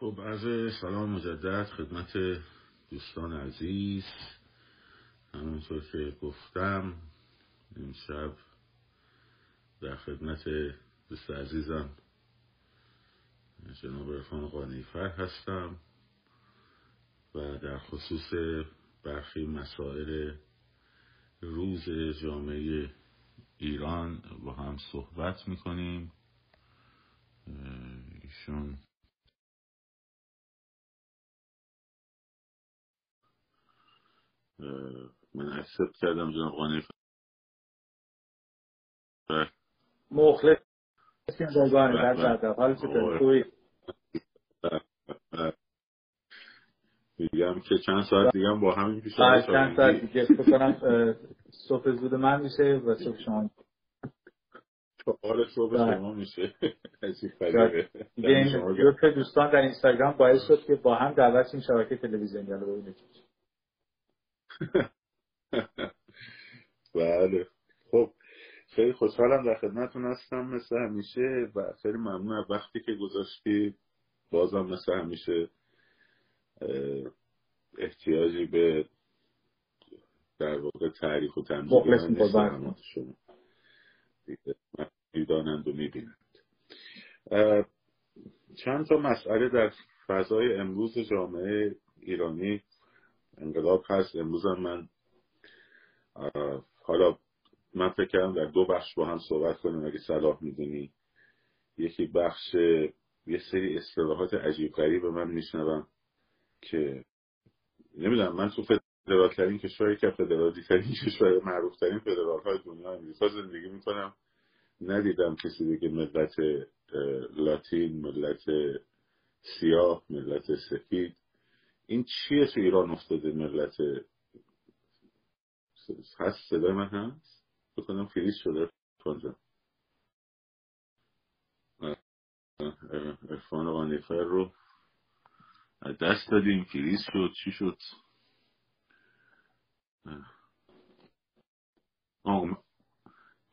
خب از سلام مجدد خدمت دوستان عزیز. همونطور که گفتم امشب در خدمت دوست عزیزم جناب رفان قانیفر هستم و در خصوص برخی مسائل روز جامعه ایران با هم صحبت می‌کنیم. ایشون من اکسپت کردم جناب قانی مخلص در حال چطور میگم که چند ساعت دیگه با همین پیش چند ساعت دیگه. فکر صبح زود من میشه و صبح شما حال صبح شما میشه. دیگه دوستان در اینستاگرام باعث شد که با هم دعوت این شبکه تلویزیونی رو ببینید بله. خب خیلی خوشحالم در خدمتتون هستم مثل همیشه و خیلی ممنون از وقتی که گذاشتی. بازم مثل همیشه احتیاجی به در واقع تعریف و تنظیم شما. می‌دانند و می‌بینند. چند تا مسئله در فضای امروز جامعه ایرانی انقلاب هست. امروز من حالا من فکر کردم در دو بخش با هم صحبت کنیم. اگه صلاح می‌دونی. یکی بخش یه سری اصطلاحات عجیب غریب من میشنوم که نمی‌دونم من تو فدرال ترین کشوری که فدرالی ترین کشور معروف ترین فدرال های دنیا امریکا زندگی می‌کنم ندیدم کسی دیگه ملت لاتین ملت سیاه ملت سفید این چیه تو ایران افتاده ملت؟ هست صدای من هست؟ بکنم فریز شده کنجا ارفان قانیفر رو دست دادیم فریز شد چی شد؟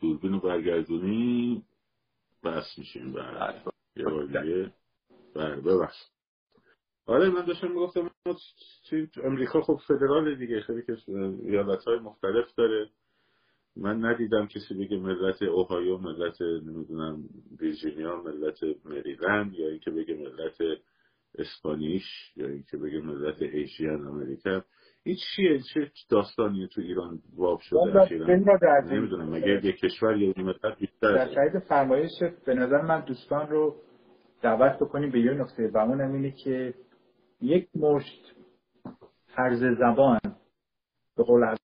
دوربین رو برگردونی بس میشیم بر یه بار دیگه. بر ببخش آره من داشتم می‌گفتم امریکا خب فدرال دیگه خیلی که ایالت های مختلف داره. من ندیدم کسی بگه ملت اوهایو ملت نمی‌دونم ویرجینیا ملت مریلند یا اینکه بگه ملت اسپانیش یا اینکه بگه ملت ایشیان امریکا این چیه؟ چه داستانی تو ایران واب شده نمی‌دونم مگه یه کشور یا ملت بیشتر در شاید فرمایش به نظر من دوستان رو دعوت بکنیم به یه نقطه و اون اینه که یک مشت طرز زبان به قول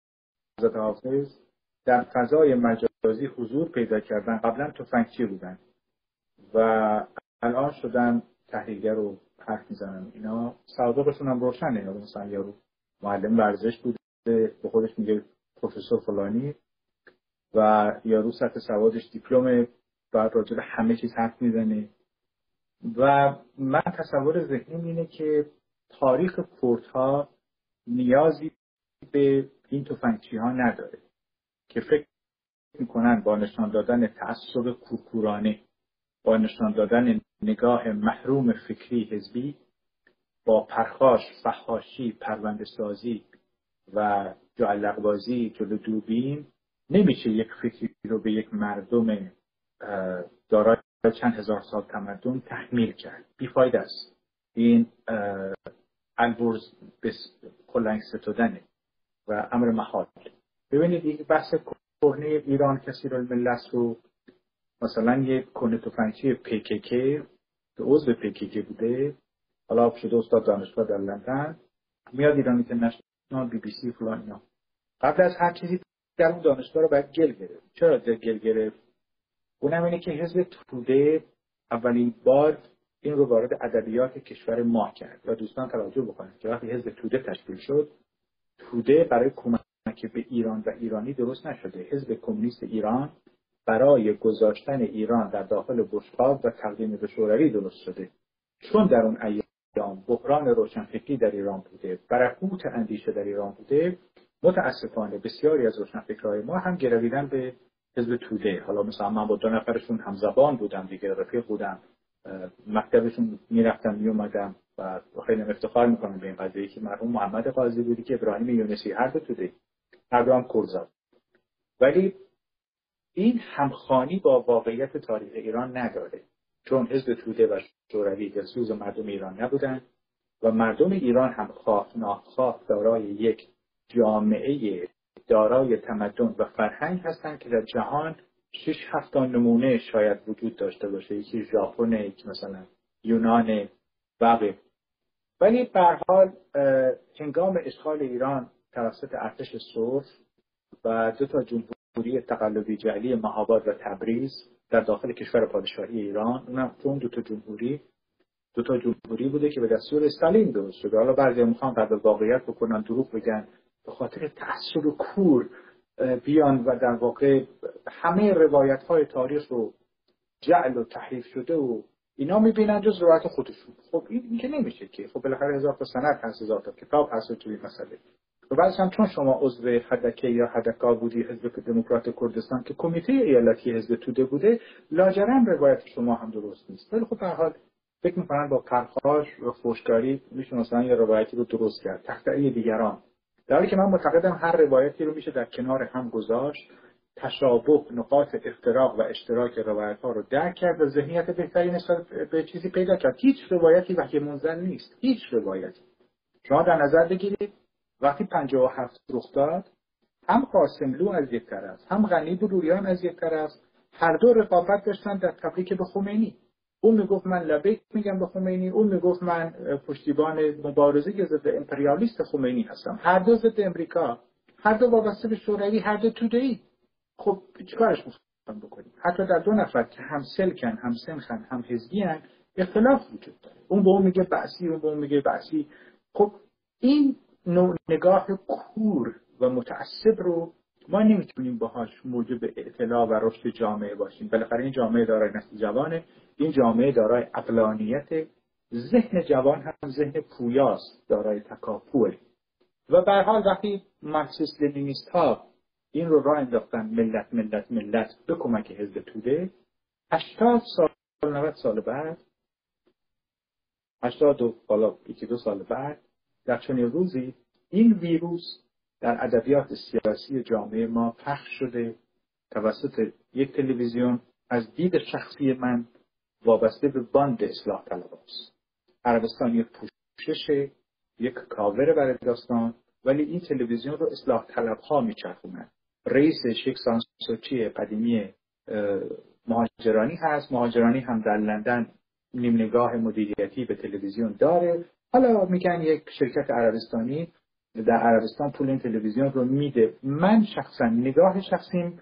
حضرت حافظ در فضای مجازی حضور پیدا کردن. قبلا تفنگچی بودن؟ و الان شدن تحلیلگر رو حرف می‌زنن. اینا صادقشون هم روشنه مثلا یارو معلم ورزش بوده به خودش میگه پروفسور فلانی و یارو سطح سوادش دیپلم بعد راجع همه چیز حرف می‌زنه. و من تصور ذهنیم اینه که تاریخ کورت ها نیازی به این توفنگچی ها نداره که فکر می‌کنن با نشان دادن تعصب کورکورانه با نشان دادن نگاه محروم فکری حزبی با پرخاش فحاشی پرونده سازی و جعلقبازی جلو دوبین نمیشه یک فکری رو به یک مردم دارای چند هزار سال تمدن تحمیل کرد. بیفاید است. این البرز به کلنگ ستودنه و امر محال. ببینید یک بحث کهنه ایران کسی رو ملت رو مثلا یک کنه تفنگچی پیکیکی که عضو پیکیکی بوده. حالا شده استاد دانشگاه در لندن. میاد ایران اینترنشنال بی بی سی فلان اینا. قبل از هر چیزی در اون دانشگاه رو باید گل گرفت. چرا گل گرفت؟ اونم اینه که حزب توده اولین بار این رو وارد ادبیات کشور ما کرد و دوستان توجه بکنید که وقتی حزب توده تشکیل شد توده برای کمک به ایران و ایرانی درست نشده. حزب کمونیست ایران برای گذاشتن ایران در داخل بشقاب و تقدیم به شوروی درست شده. چون در اون ایام بحران روشنفکری در ایران بوده برکوت اندیشه در ایران بوده متاسفانه بسیاری از روشنفکرهای ما هم گرویدن به حزب توده. حالا مثلا من با دو نفرشون همزبان بودم دیگه رفیق بودم. مکتبشون می‌رفتم میومدم و خیلی افتخار می‌کنم به این قضیه که مرحوم محمد قاضی بودی که ابراهیم یونسی هر دو توده هر دو هم کرزاد ولی این همخانی با واقعیت تاریخ ایران نداره چون حزب توده و شوروی دلسوز مردم ایران نبودن و مردم ایران هم خواه ناخواه دارای یک جامعه دارای تمدن و فرهنگ هستند که در جهان شش هفت نمونه شاید وجود داشته باشه. یکی ژاپن یکی مثلا یونان بقیه. ولی به حال هنگام اشغال ایران توسط ارتش سرخ و دو تا جمهوری تقلبی جعلی مهاباد و تبریز در داخل کشور پادشاهی ایران اونم اون دو تا جمهوری دو تا جمهوری بوده که به دستور استالین درست شده. حالا بعضی می‌خوان قبل واقعیت بکنن دروغ بگن به خاطر تأثیر و کور بیان و در واقع همه روایت های تاریخ رو جعل و تحریف شده و اینا می‌بینن جز روایت خودشون. خب این که نمیشه که. خب بالاخره هزار تا سند هست هزار تا کتاب هست توی مسئله. و بعدش هم چون شما عضو حدکه یا حدکا بودی حزب دموکرات کردستان که کمیته ایالتی حزب توده بوده لاجرم روایت شما هم درست نیست. ولی خب به حال فکر می‌کنن با پرخاش و فوشکاری میشه مثلا یه روایتی رو درست کرد. تحت دیگران. در حالی که من معتقدم هر روایتی رو میشه در کنار هم گذاشت تشابه نقاط افتراق و اشتراک روایت ها رو درک کرد و ذهنیت بهتری نسبت به چیزی پیدا کرد. هیچ روایتی وحی منزل نیست. هیچ روایتی. شما در نظر بگیرید وقتی هفت رخ داد هم قاسملو از یک طرف هم غنی بروریان از یک طرف هر دو رقابت داشتن در تبریک به خمینی. اون می‌گفت من لبیک میگم به خمینی اون می‌گفت من پشتیبان مبارزه ضد امپریالیست خمینی هستم. هر دو ضد امریکا هر دو وابسته به شوروی هر دو توده خب چیکارش می‌خوام بکنیم؟ حتی در دو نفر که هم سلکن هم سنخن هم حزبی اختلاف وجود داره. اون به اون میگه بعثی اون به اون میگه بعثی. خب این نوع نگاه کور و متعصب رو ما نمی‌تونیم باهاش موجب اطلاع و رشد جامعه باشیم. بالاخره این جامعه دارای نسل جوانه. این جامعه دارای اقلانیت ذهن جوان هم ذهن پویاست دارای تکاپوه. و به حال وقتی مارکسیست لنینیست ها این رو راه انداختن ملت ملت ملت به کمک حزب توده 80 سال 90 سال بعد 80 و بالا یکی دو سال بعد در چنین روزی این ویروس در ادبیات سیاسی جامعه ما پخش شده توسط یک تلویزیون از دید شخصی من وابسته به باند اصلاح طلب است. عربستان یک پوشش یک کاور برای داستان ولی این تلویزیون رو اصلاح طلب ها میچرخونن رئیس یک سانسوچی قدیمی مهاجرانی هست. مهاجرانی هم در لندن نیم نگاه مدیریتی به تلویزیون داره. حالا میگن یک شرکت عربستانی در عربستان پول این تلویزیون رو میده. من شخصا نگاه شخصیم.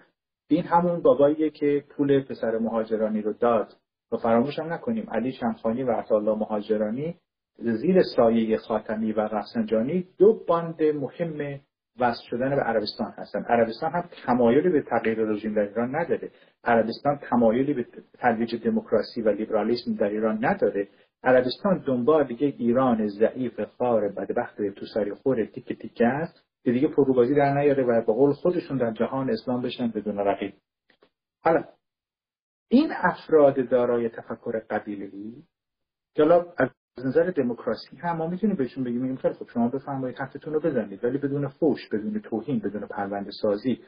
این همون باباییه که پول پسر مهاجرانی رو داد. و هم نکنیم. علی شمخانی و عطالله مهاجرانی زیر سایه خاتمی و رفسنجانی دو باند مهم وصل شدن به عربستان هستن. عربستان هم تمایلی به تغییر رژیم در ایران نداره. عربستان تمایلی به ترویج دموکراسی و لیبرالیسم در ایران نداره. عربستان دنبال دیگه ایران ضعیف خار بدبخت تو سری خور تیک تیکه است که دیگه پروبازی در نیاره و به قول خودشون در جهان اسلام بشن بدون رقیب. حالا این افراد دارای تفکر قبیله‌ای که از نظر دموکراسی هم ما می‌تونیم بهشون بگیم خیلی خب شما بفرمایید حرفتون رو بزنید ولی بدون فوش بدون توهین بدون پرونده سازی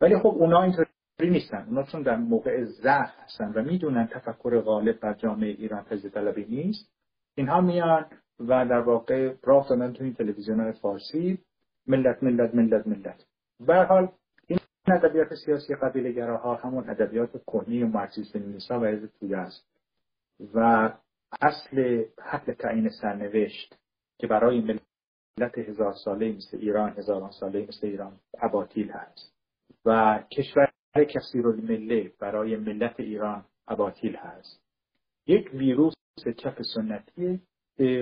ولی خب اونا اینطوری نیستن. اونا چون در موقع ضعف هستن و می‌دونن تفکر غالب بر جامعه ایران تجزیه طلبی نیست اینها میان و در واقع راه دادن تو این تلویزیون فارسی ملت ملت ملت ملت. به حال این ادبیات سیاسی قبیله گراها همون ادبیات کنی و مارکسیست لنینیستا و حزب توده است. و اصل حق تعیین سرنوشت که برای ملت هزار ساله مثل ایران هزاران ساله مثل ایران اباطیل هست. و کشور کسی رو مله برای ملت ایران اباطیل هست. یک ویروس چپ سنتی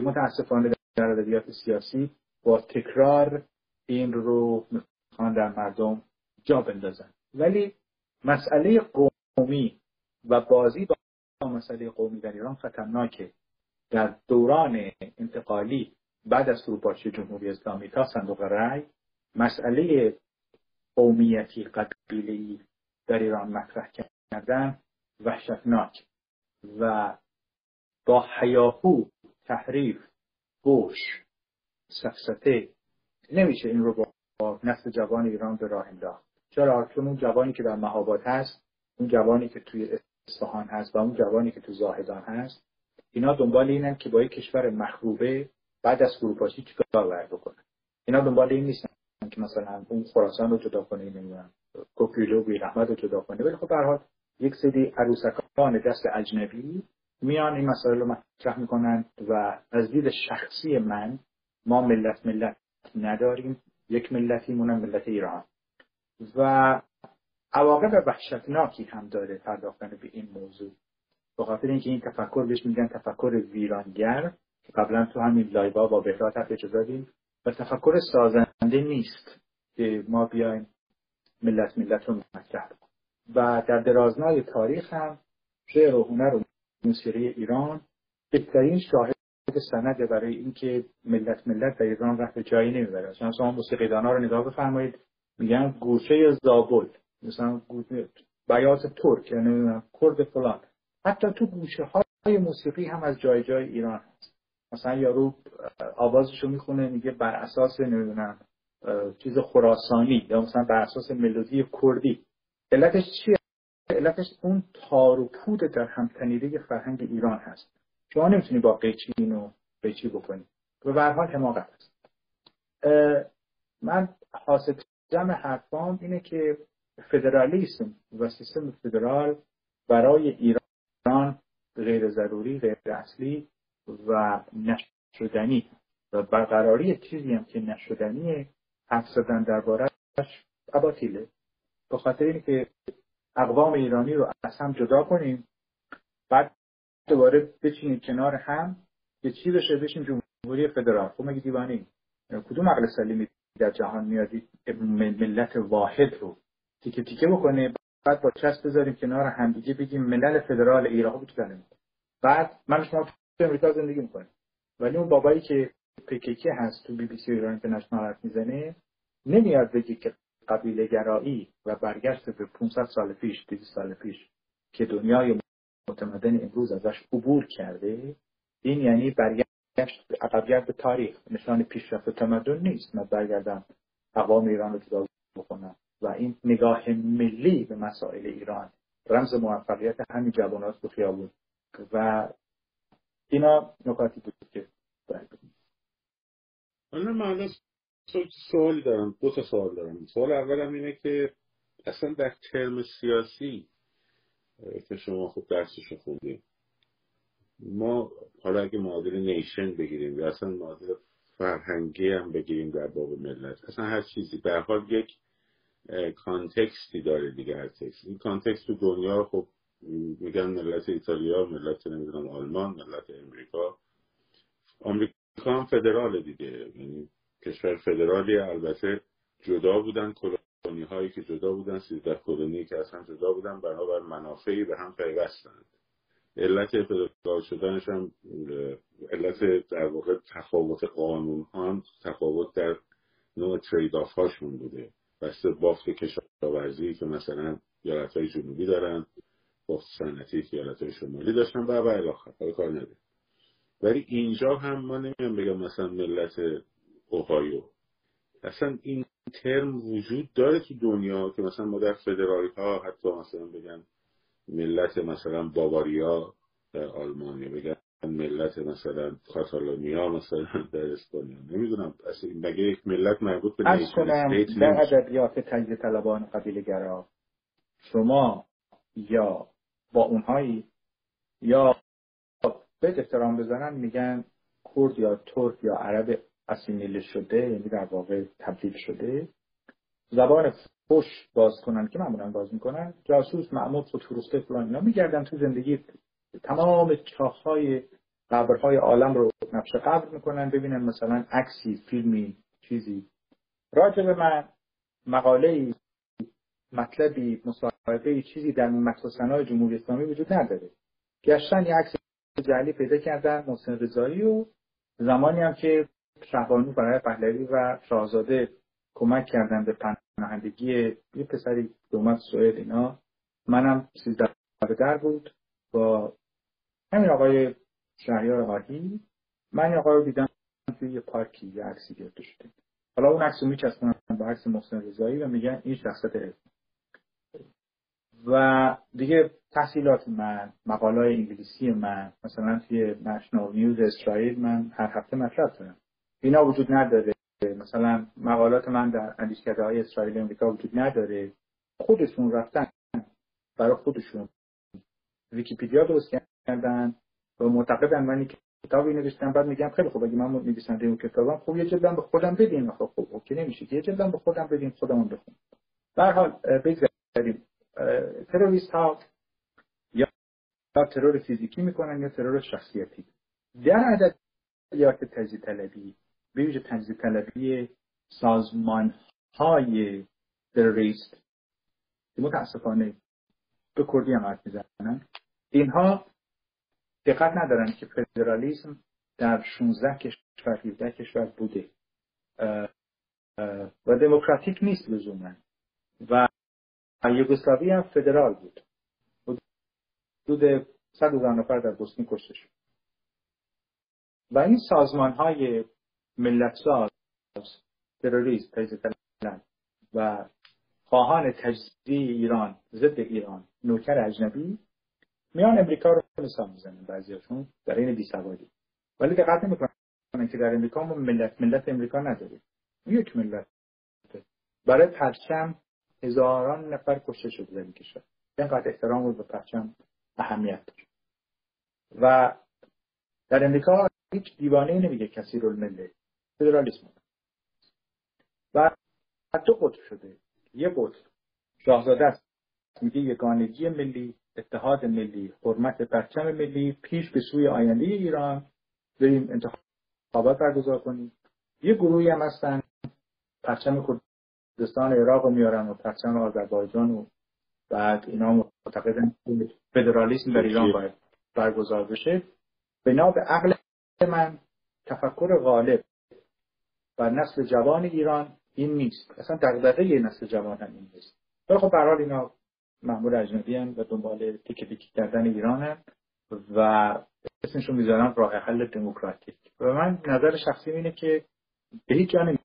متاسفانه در ادبیات سیاسی با تکرار این رو می‌خوان در مردم جا بندازن. ولی مسئله قومی و بازی با مسئله قومی در ایران خطرناکه. در دوران انتقالی بعد از فروپاشی جمهوری اسلامی تا صندوق رأی مسئله قومیتی قبیله‌ای در ایران مطرح کردن وحشتناک و با حیاهو تحریف بوش سفسته نمیشه این رو با نسل جوان ایران به راه انداخت. چرا؟ چون اون جوانی که در مهابات هست اون جوانی که توی اصفهان هست و اون جوانی که تو زاهدان هست اینا دنبال اینن که با یک کشور مخروبه بعد از فروپاشی چیکار باید بکنن؟ اینا دنبال این نیستن که مثلا اون خراسان رو جدا کنه نمی‌دونم. کوکیلو و احمد رو جدا کنه. ولی خب به یک سری عروسکان دست اجنبی میان این مسائل رو مطرح می‌کنن و از دید شخصی من ما ملت ملت نداریم. یک ملتی مونم ملت ایران. و عواقب وحشتناکی هم داره پرداختن به این موضوع. به خاطر اینکه این تفکر بهش میگن تفکر ویرانگر که قبلا تو همین لایوا با بهرات حرف دادیم. و تفکر سازنده نیست که ما بیایم ملت ملت رو مطرح. و در درازنای تاریخ هم شعر و هنر و موسیقی ایران بهترین شاهد سنده برای اینکه ملت ملت در ایران رفت جایی نمی‌بره. مثلا شما موسیقیدانا رو نگاه بفرمایید میگن گوشه زابل مثلا بیات ترک یعنی کرد فلان. حتی تو گوشه های موسیقی هم از جای جای ایران هست. مثلا یارو آوازشو می‌خونه میگه بر اساس نمی‌دونم چیز خراسانی یا مثلا بر اساس ملودی کردی. علتش چیه؟ علتش اون تار و پود در همتنیده فرهنگ ایران هست. شما نمی‌تونی با قیچی اینو قیچی بکنی. و به حال حماقت هست. من حاصل جمع حرفام اینه که فدرالیسم و سیستم فدرال برای ایران غیر ضروری غیر اصلی و نشدنی و برقراری چیزی هم که نشدنی حرف زدن دربارهش اباطیله به خاطر اینکه اقوام ایرانی رو از هم جدا کنیم بعد دوباره بچینیم کنار هم یه چی بشه بشیم جمهوری فدرال. خب مگه دیوانی کدوم عقل سلیمی در جهان میادی ملت واحد رو تیکه تیکه بکنه بعد با چسب بذاریم کنار همدیگه بگیم ملل فدرال ایران بکنه بعد من شما تو امریکا زندگی می‌کنه ولی اون بابایی که پکیکی هست تو بی بی سی ایران اینترنشنال حرف می‌زنه نمیاد بگه که قبیله گرایی و برگشت به 500 سال پیش 200 سال پیش که دنیای متمدن امروز ازش عبور کرده این یعنی برگشت عقبگرد به تاریخ نشان پیشرفت تمدن نیست من برگردم اقوام ایران رو جدا بکنم و این نگاه ملی به مسائل ایران رمز موفقیت همین جوانات تو خیابون. و اینا نکاتی بود که من سوالی دارم دو تا سوال دارم. سوال اولم اینه که اصلا در ترم سیاسی که شما خوب درسش خوندیم ما حالا اگه معادل nation بگیریم یا اصلا معادل فرهنگی هم بگیریم در باب ملت اصلا هر چیزی. به حال یک context ی داره دیگه هر text in context تو دنیا خب میگن ملت ایتالیا ملت نمی‌دونم آلمان ملت امریکا. آمریکا هم فدرال دیگه. یعنی کشور فدرالی البته جدا بودن colony هایی که جدا بودن سیزده colony که اصلا جدا بودن بنابر منافعی به هم پیوستند. علت فدرال شدنش هم علت در واقع تفاوت قانون ها تفاوت در نوع ترید آف هاشون بوده. بسته بافت کشاورزی که مثلا یالت های جنوبی دارن بافت سنتی که یالت های شمالی داشتن و الاخر. کار نده ولی اینجا هم ما نمیم بگم مثلا ملت اوهایو. اصلا این ترم وجود داره تو دنیا که مثلا ما در فدرالی ها حتی مثلا بگن ملت مثلا باواریا در آلمانی بگن ملت مثلا کاتالونیا مثلا در اسپانیا. نمی‌دونم اصلا مگه یک ملت مربوط به نیشن در ادبیات تجزیه طلبان قبیله گرا شما یا با اونهایی یا به احترام بزنن میگن کرد یا ترک یا عرب اسیمیله شده یعنی در واقع تبدیل شده. زبان فش باز کنن که معمولا باز می‌کنن. جاسوس معمول فوتوروسته فلان اینا میگردن تو زندگی. تمام چاخهای قبرهای عالم رو نقش قبر می‌کنن. ببینن مثلا عکسی فیلمی چیزی. راجع به من مقاله مطلبی مصاحبه چیزی در مخصوصنهای جمهوری اسلامی وجود نداره. گشتن یه عکس جعلی پیدا کردن محسن رضایی و زمانی هم که شهبانو برای پهلوی و شاهزاده کمک کردن به پناهندگی یه پسری دومت سوئد اینا. منم سیزده در بود. با همین آقای شهریار آقایی من آقای رو دیدم توی یه پارکی یه عکسی گرفته شده. حالا اون عکس رو میچسبونن به عکس محسن رضایی و میگن این شخصیت علم و دیگه تحصیلات من مقاله انگلیسی من مثلا توی نشنال نیوز اسرائیل من هر هفته مطرح دارم. اینا وجود نداره. مثلا مقالات من در اندیشکده های اسرائیل امریکا وجود نداره. خودشون رفتن. برای خودشون. ویکیپیدیا درست کردن. و معتقدن من کتابی نوشتم. بعد میگم خیلی خوب اگه من نویسنده اون کتابم خب یه جلدم به خودم بدین. خب خب okay نمیشه یه جلدم به خودم بدین خودمون بخون به هر حال بگذاریم. تروریست ها ترور فیزیکی می‌کنن یا ترور شخصیتی. در ادبیات تجزیه طلبی به ویژه تجزیه طلبی سازمان های تروریست که متاسفانه به کردی هم حرف می‌زنن اینها دقت ندارن که فدرالیسم در 16 کشور 17 کشور بوده. و دموکراتیک نیست لزوما. و یوگسلاوی هم فدرال بود. حدود 100 هزار نفر در بوسنی کشته شد. و این سازمان های ملت ساز تروریست تجزیه و خواهان تجزیه ایران ضد ایران نوکر اجنبی میان امریکا رو مثال می‌زنن بعضیاشون در این بیسوادی. ولی دقت نمی‌کنن که در امریکا ما ملت ملت امریکا نداریم. یک ملت. برای پرچم هزاران نفر کشته شده در این کشور. اینقدر احترام بود به پرچم اهمیت داره. و در امریکا هیچ دیوانه نمیگه کسی رو مله فدرالیسم و دو قطب شده. یه قطب. شاهزاده است. میگه یگانگی ملی اتحاد ملی حرمت پرچم ملی پیش به سوی آینده ایران. بریم انتخابات برگزار کنیم. یه گروهی هم هستن. پرچم کردستان عراق رو میارن و پرچم آذربایجان و بعد اینا معتقدن فدرالیسم در ایران باید برگزار بشه. بنا به عقل من تفکر غالب و نسل جوان ایران این نیست. اصلا دغدغه یه نسل جوان هم این نیست. ولی خب برحال اینا مأمور اجنبی و دنبال تیکه تیکی کردن ایران هم و اسمشون می‌ذارن راه حل دموکراتیک. و من نظر شخصی اینه که به هیچ جا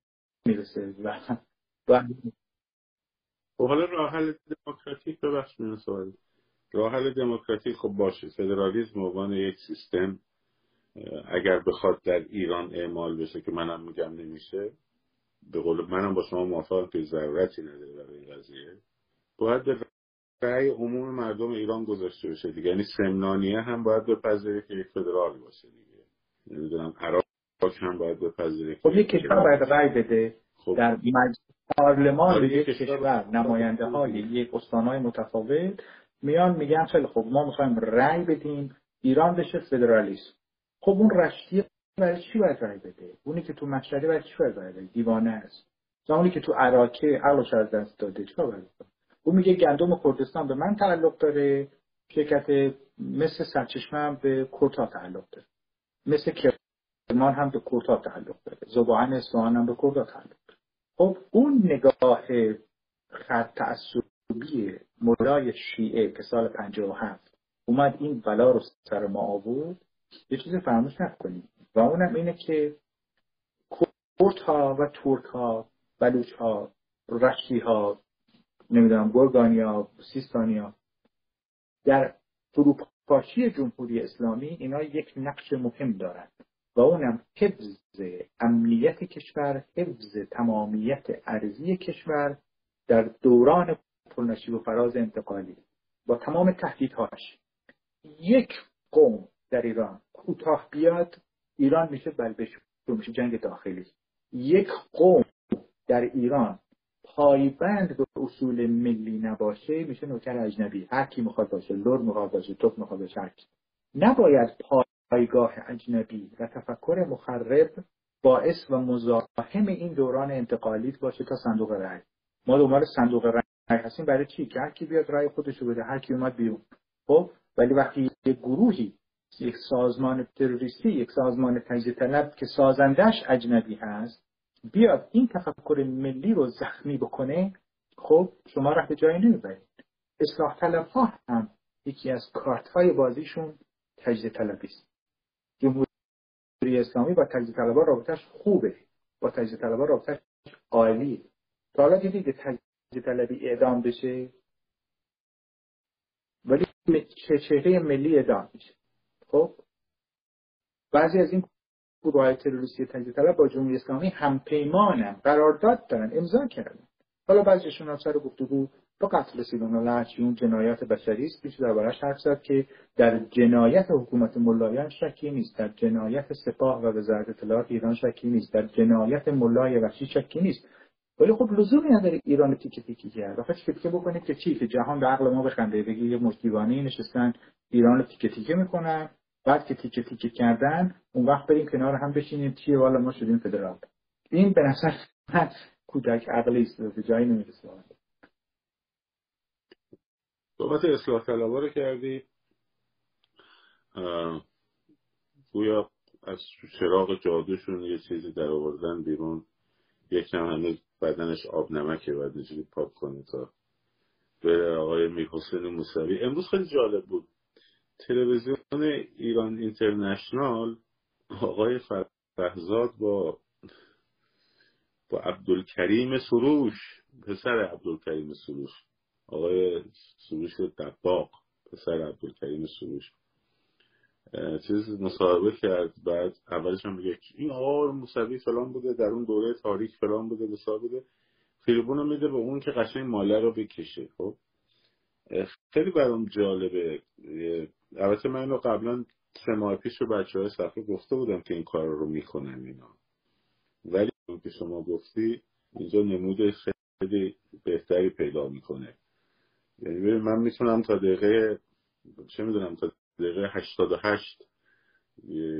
نمی‌رسه و و خب حالا راه حل دموکراتیک ببخش من سوال راه حل دموکراتیک خب باشه. فدرالیسم عنوان یک سیستم اگر بخواد در ایران اعمال بشه که منم میگم نمیشه به قول منم با شما موافقم که ضرورتی نداره برای این قضیه. باید به رأی عموم مردم ایران گذاشته بشه دیگه. یعنی سمنانیه هم باید بپذیره که یک فدرال باشه دیگه. نمی‌دونم عراق هم باید بپذیره خب یک کشور باید رأی بده خب. در مجلس پارلمان آره، یک کشور نماینده های یک استانهای متفاوت میان میگن خیلی خب ما می‌خوایم رأی بدیم ایران بشه فدرالیسم. خب اون رشتی برای چی باید رأی بده؟ اونی که تو مشهده برای چی باید رأی بده؟ دیوانه است. اونی که تو عراقه عقلش از دست داده چیکار باید او میگه گندم کردستان به من تعلق داره شرکت مثل سرچشمه هم به کورتا تعلق داره. مثل کرمان هم به کورتا تعلق داره. زبان اصفهان هم به کورتا تعلق داره. خب اون نگاه خط تعصبی مولای شیعه که سال 57 اومد این بلا رو سر ما آورد یه چیز فراموش نکنیم. و اونم اینه که کرد ها و ترک ها بلوچ ها رشتی ها نمی‌دونم گرگانیا سیستانیا در فروپاشی جمهوری اسلامی اینا یک نقش مهم دارند و اونم حفظ امنیت کشور حفظ تمامیت ارزی کشور در دوران پرنشیب و فراز انتقالی با تمام تهدیدهاش. یک قوم در ایران کوتاه بیاد ایران میشه بلبش میشه جنگ داخلی. یک قوم در ایران پایبند به اصول ملی نباشه میشه نوکر اجنبی. هر کی می‌خواد باشه لور می‌خواد باشه توپ می‌خواد باشه هر نباید پایگاه اجنبی و تفکر مخرب باعث و مزاحم این دوران انتقالیت باشه تا صندوق رأی. ما دنبال صندوق رأی هستیم. برای چی؟ که هر کی بیاد رأی خودش رو بده هر کی اومد بیرون. خب ولی وقتی یک گروهی یک سازمان تروریستی یک سازمان تجزیه طلب که سازندش اجنبی هست بیاد این تفکر ملی رو زخمی بکنه خب شما رفت جایی نمی‌برید. اصلاح طلب ها هم یکی از کارت های بازیشون تجزیه طلبی است. اسلامی با تجزیه طلبا رابطش خوبه. با تجزیه طلبا رابطش عالیه تا حالا دیدید تجزیه طلبی اعدام بشه؟ ولی چهره ملی اعدام میشه. خب؟ بعضی از این گروه های تروریستی تجزیه طلب با جمهوری اسلامی همپیمانن قرارداد دارن امضا کردن. حالا بعضیشون هم سر گفتگو با قتل سیلون اون جنایت بشری است در دربارش حرف زد که در جنایت حکومت ملایان شکی نیست در جنایت سپاه و وزارت اطلاعات ایران شکی نیست در جنایت ملای وحشی شکی نیست. ولی خب لزومی نداره ایران تیکه تیکه کرد. آخه تیکه بکنید که چی؟ که جهان به عقل ما بخنده بگی یه مشتیوانی نشستن ایران رو تیکه تیکه می‌کنن بعد که تیکه تیکه کردن اون وقت بریم کنار هم بشینیم چیه والا ما شدیم فدرال. این به نظر کودک عقلی است به جایی نمی‌رسه. صحبت اصلاح طلبا رو کردی. گویا از چراغ جادوشون یه چیزی در آوردن بیرون. یکم هنوز بدنش آب نمکه باید اینجوری پاک کنه تا به آقای میر حسین موسوی. امروز خیلی جالب بود. تلویزیون ایران اینترنشنال آقای فرهزاد با با عبدالکریم سروش پسر عبدالکریم سروش. آقای سروش دباق پسر عبدالکریم سروش. چیز مصاحبه کرد بعد اولش هم میگه این آقا موسوی فلان بوده در اون دوره تاریک فلان بوده بسا بوده. فیلبون رو میده به اون که قشنگ ماله رو بکشه خب؟ خیلی برام جالبه. البته من اینو قبلا سه ماه پیش رو بچه های صفحه گفته بودم که این کار رو می‌کنن اینا. ولی اون که شما گفتی اینجا نمود خیلی بهتری پیدا می‌کنه. یعنی من می‌تونم تا دقیقه چه می‌دونم تا دقیقه 88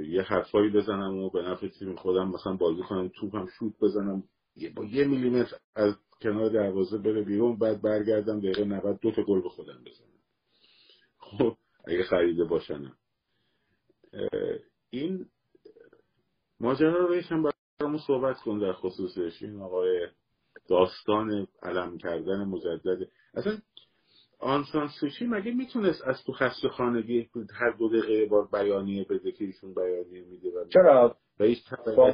یه حرفایی بزنم و به نفع تیم خودم مثلا بازی کنم توپم شوت بزنم با یه میلیمتر از کنار دروازه بره بیرون بعد برگردم دقیقه 90 دو تا گل به خودم بزنم. خب اگه خریده باشنم. این ماجرا رو یکم برامون صحبت کن در خصوصش. این آقای داستان علم کردن مجدد. اصلا آنسان سوچی مگه می‌تونست از تو خسته خانگی هر دو دقیقه بار بیانیه بده که ایشون بیانیه میده و چرا؟ با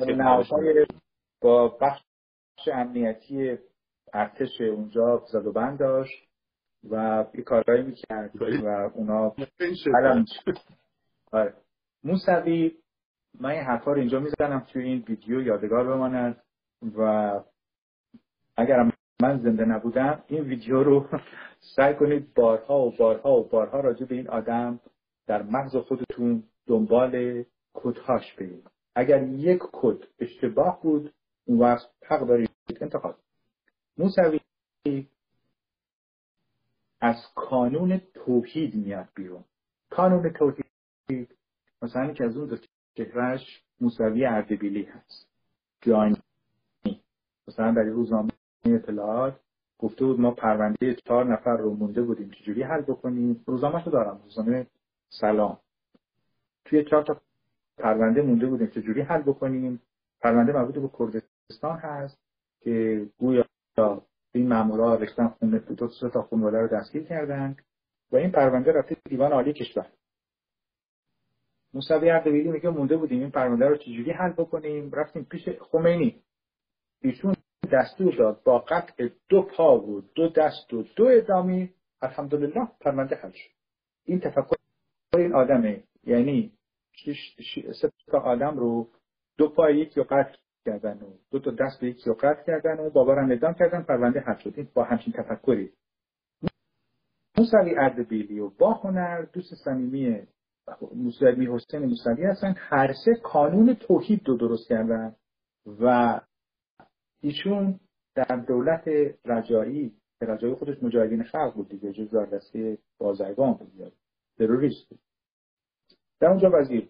با بخش امنیتی ارتش اونجا زد و بند داشت و یه کارهایی می‌کرد و اونا آره. موسوی من این حرفا رو اینجا می‌زنم توی این ویدیو یادگار بماند و اگر من زنده نبودم. این ویدیو رو سعی کنید بارها و بارها و بارها راجع به این آدم در مغز خودتون دنبال کدهاش برید. اگر یک کد اشتباه بود اون وقت حق دارید انتخاب. موسوی از کانون توحید میاد بیرون. کانون توحید مثلا که از اون دو چهرش موسوی اردبیلی هست. جانی. مثلا در روزنامه اطلاعات گفته بود ما پرونده چهار نفر رو مونده بودیم چجوری حل بکنیم؟ روزنامه رو دارم روزنامه سلام. توی چهار تا پرونده مونده بودیم چجوری حل بکنیم؟ پرونده مربوط به کردستان هست که گویا این مامورا رفتن خونه دو تا خانواده رو دستگیر کردن و این پرونده رفته دیوان عالی کشور. موسوی اردبیلی میگه مونده بودیم این پرونده رو چجوری حل بکنیم؟ رفتیم پیش خمینی. ایشون دستور داد با قطع دو پا و دو دست و دو ادامی الحمدلله پرونده حل شد. این تفکر این آدمه یعنی سه تا آدم رو دو پای یکی رو قطع کردن و دو تا دست یکی رو قطع کردن و بابا رو ادام کردن پرونده حل شد. این با همچین تفکری. موسوی اردبیلی و با هنر دوست صمیمی موسوی حسین موسوی هستن. هر سه کانون توحید رو درست کردن و ایشون در دولت رجایی که رجایی خودش مجاهدین خلق بود دیگه جز دسته بازرگان بود تروریست بود. در اونجا وزیر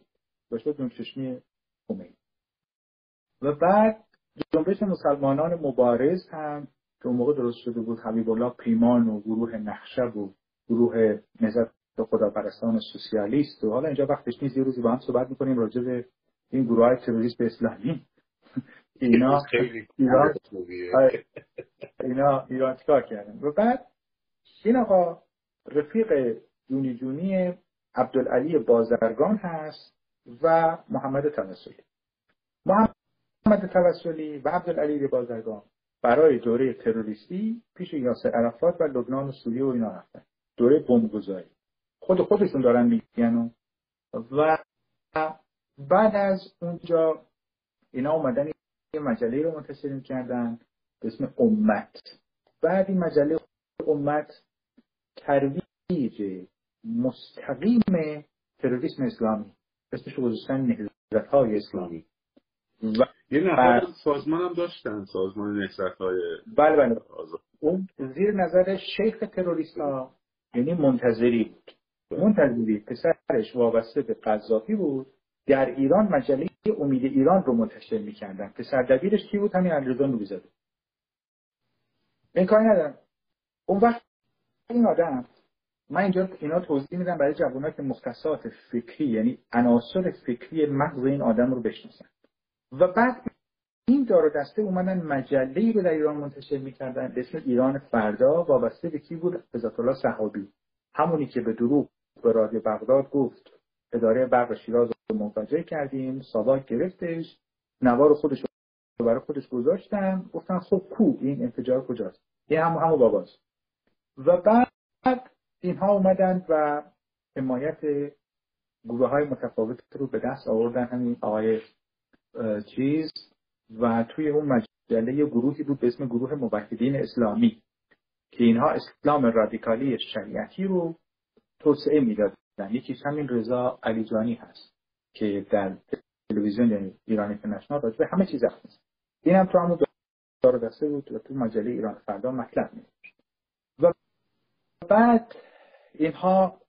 باشه دون چشمی خمینی. و بعد جنبش مسلمانان مبارز هم که اون موقع درست شده بود حبیب الله پیمان و گروه نقشه و گروه نهضت خداپرستان سوسیالیست و حالا اینجا وقتش نیست یه روزی با هم صحبت می‌کنیم راجع به این گروه های تروریست اسلامی. اینا ایران آره. اینا ایران چیکار کردن؟ و بعد این آقا رفیق جونی جونی عبدالعلی بازرگان هست و محمد تناسلی محمد توسلی و عبدالعلی بازرگان برای دوره تروریستی پیش یاسر عرفات و لبنان و سوریه و اینا رفتن. دوره بمبگذاری. خود خودشون دارن میگن و بعد از اونجا اینا اومدن یه مجله رو منتشر کردن به اسم امت. بعد این مجله امت ترویج مستقیم تروریسم اسلامی اسمش گذاشتن نهزت های اسلامی. و یه نفر سازمان هم داشتن سازمان نهزت های بله. بله اون زیر نظر شیخ تروریست ها یعنی منتظری بود. بله. منتظری پسرش وابسته به قذافی بود. در ایران مجله امید ایران رو منتشر می‌کردن. که سردبیرش کی بود؟ همین علیرضا نوریزاده این کاری ندارم. اون وقت این آدم من اینجا اینا توضیح میدم برای جوانات که مختصات فکری یعنی عناصر فکری مغز این آدم رو بشناسن. و بعد این دار دسته اومدن مجله رو در ایران منتشر می‌کردن. به اسم ایران فردا وابسته به کی بود؟ عزت الله صحابی. همونی که به دروغ به رادیو بغداد گفت اداره برق شیراز منفجر کردیم ساواک گرفتش نوار خودش رو برای خودش گذاشتن گفتن خب کو این انفجار کجاست؟ این همون همون باباست. و بعد اینها اومدن و حمایت گروه های متفاوت رو به دست آوردن همین آقای چیز و توی اون مجله گروهی بود به اسم گروه موحدین اسلامی که اینها اسلام رادیکالی شریعتی رو توسعه می‌دادن. یکیش همین رضا علیجانی هست. که در تلویزیون ایران اینترنشنال راجع به همه چیز هست این هم تو همون دار دسته بود و تو مجله ایران فردا مطلب می و بعد اینها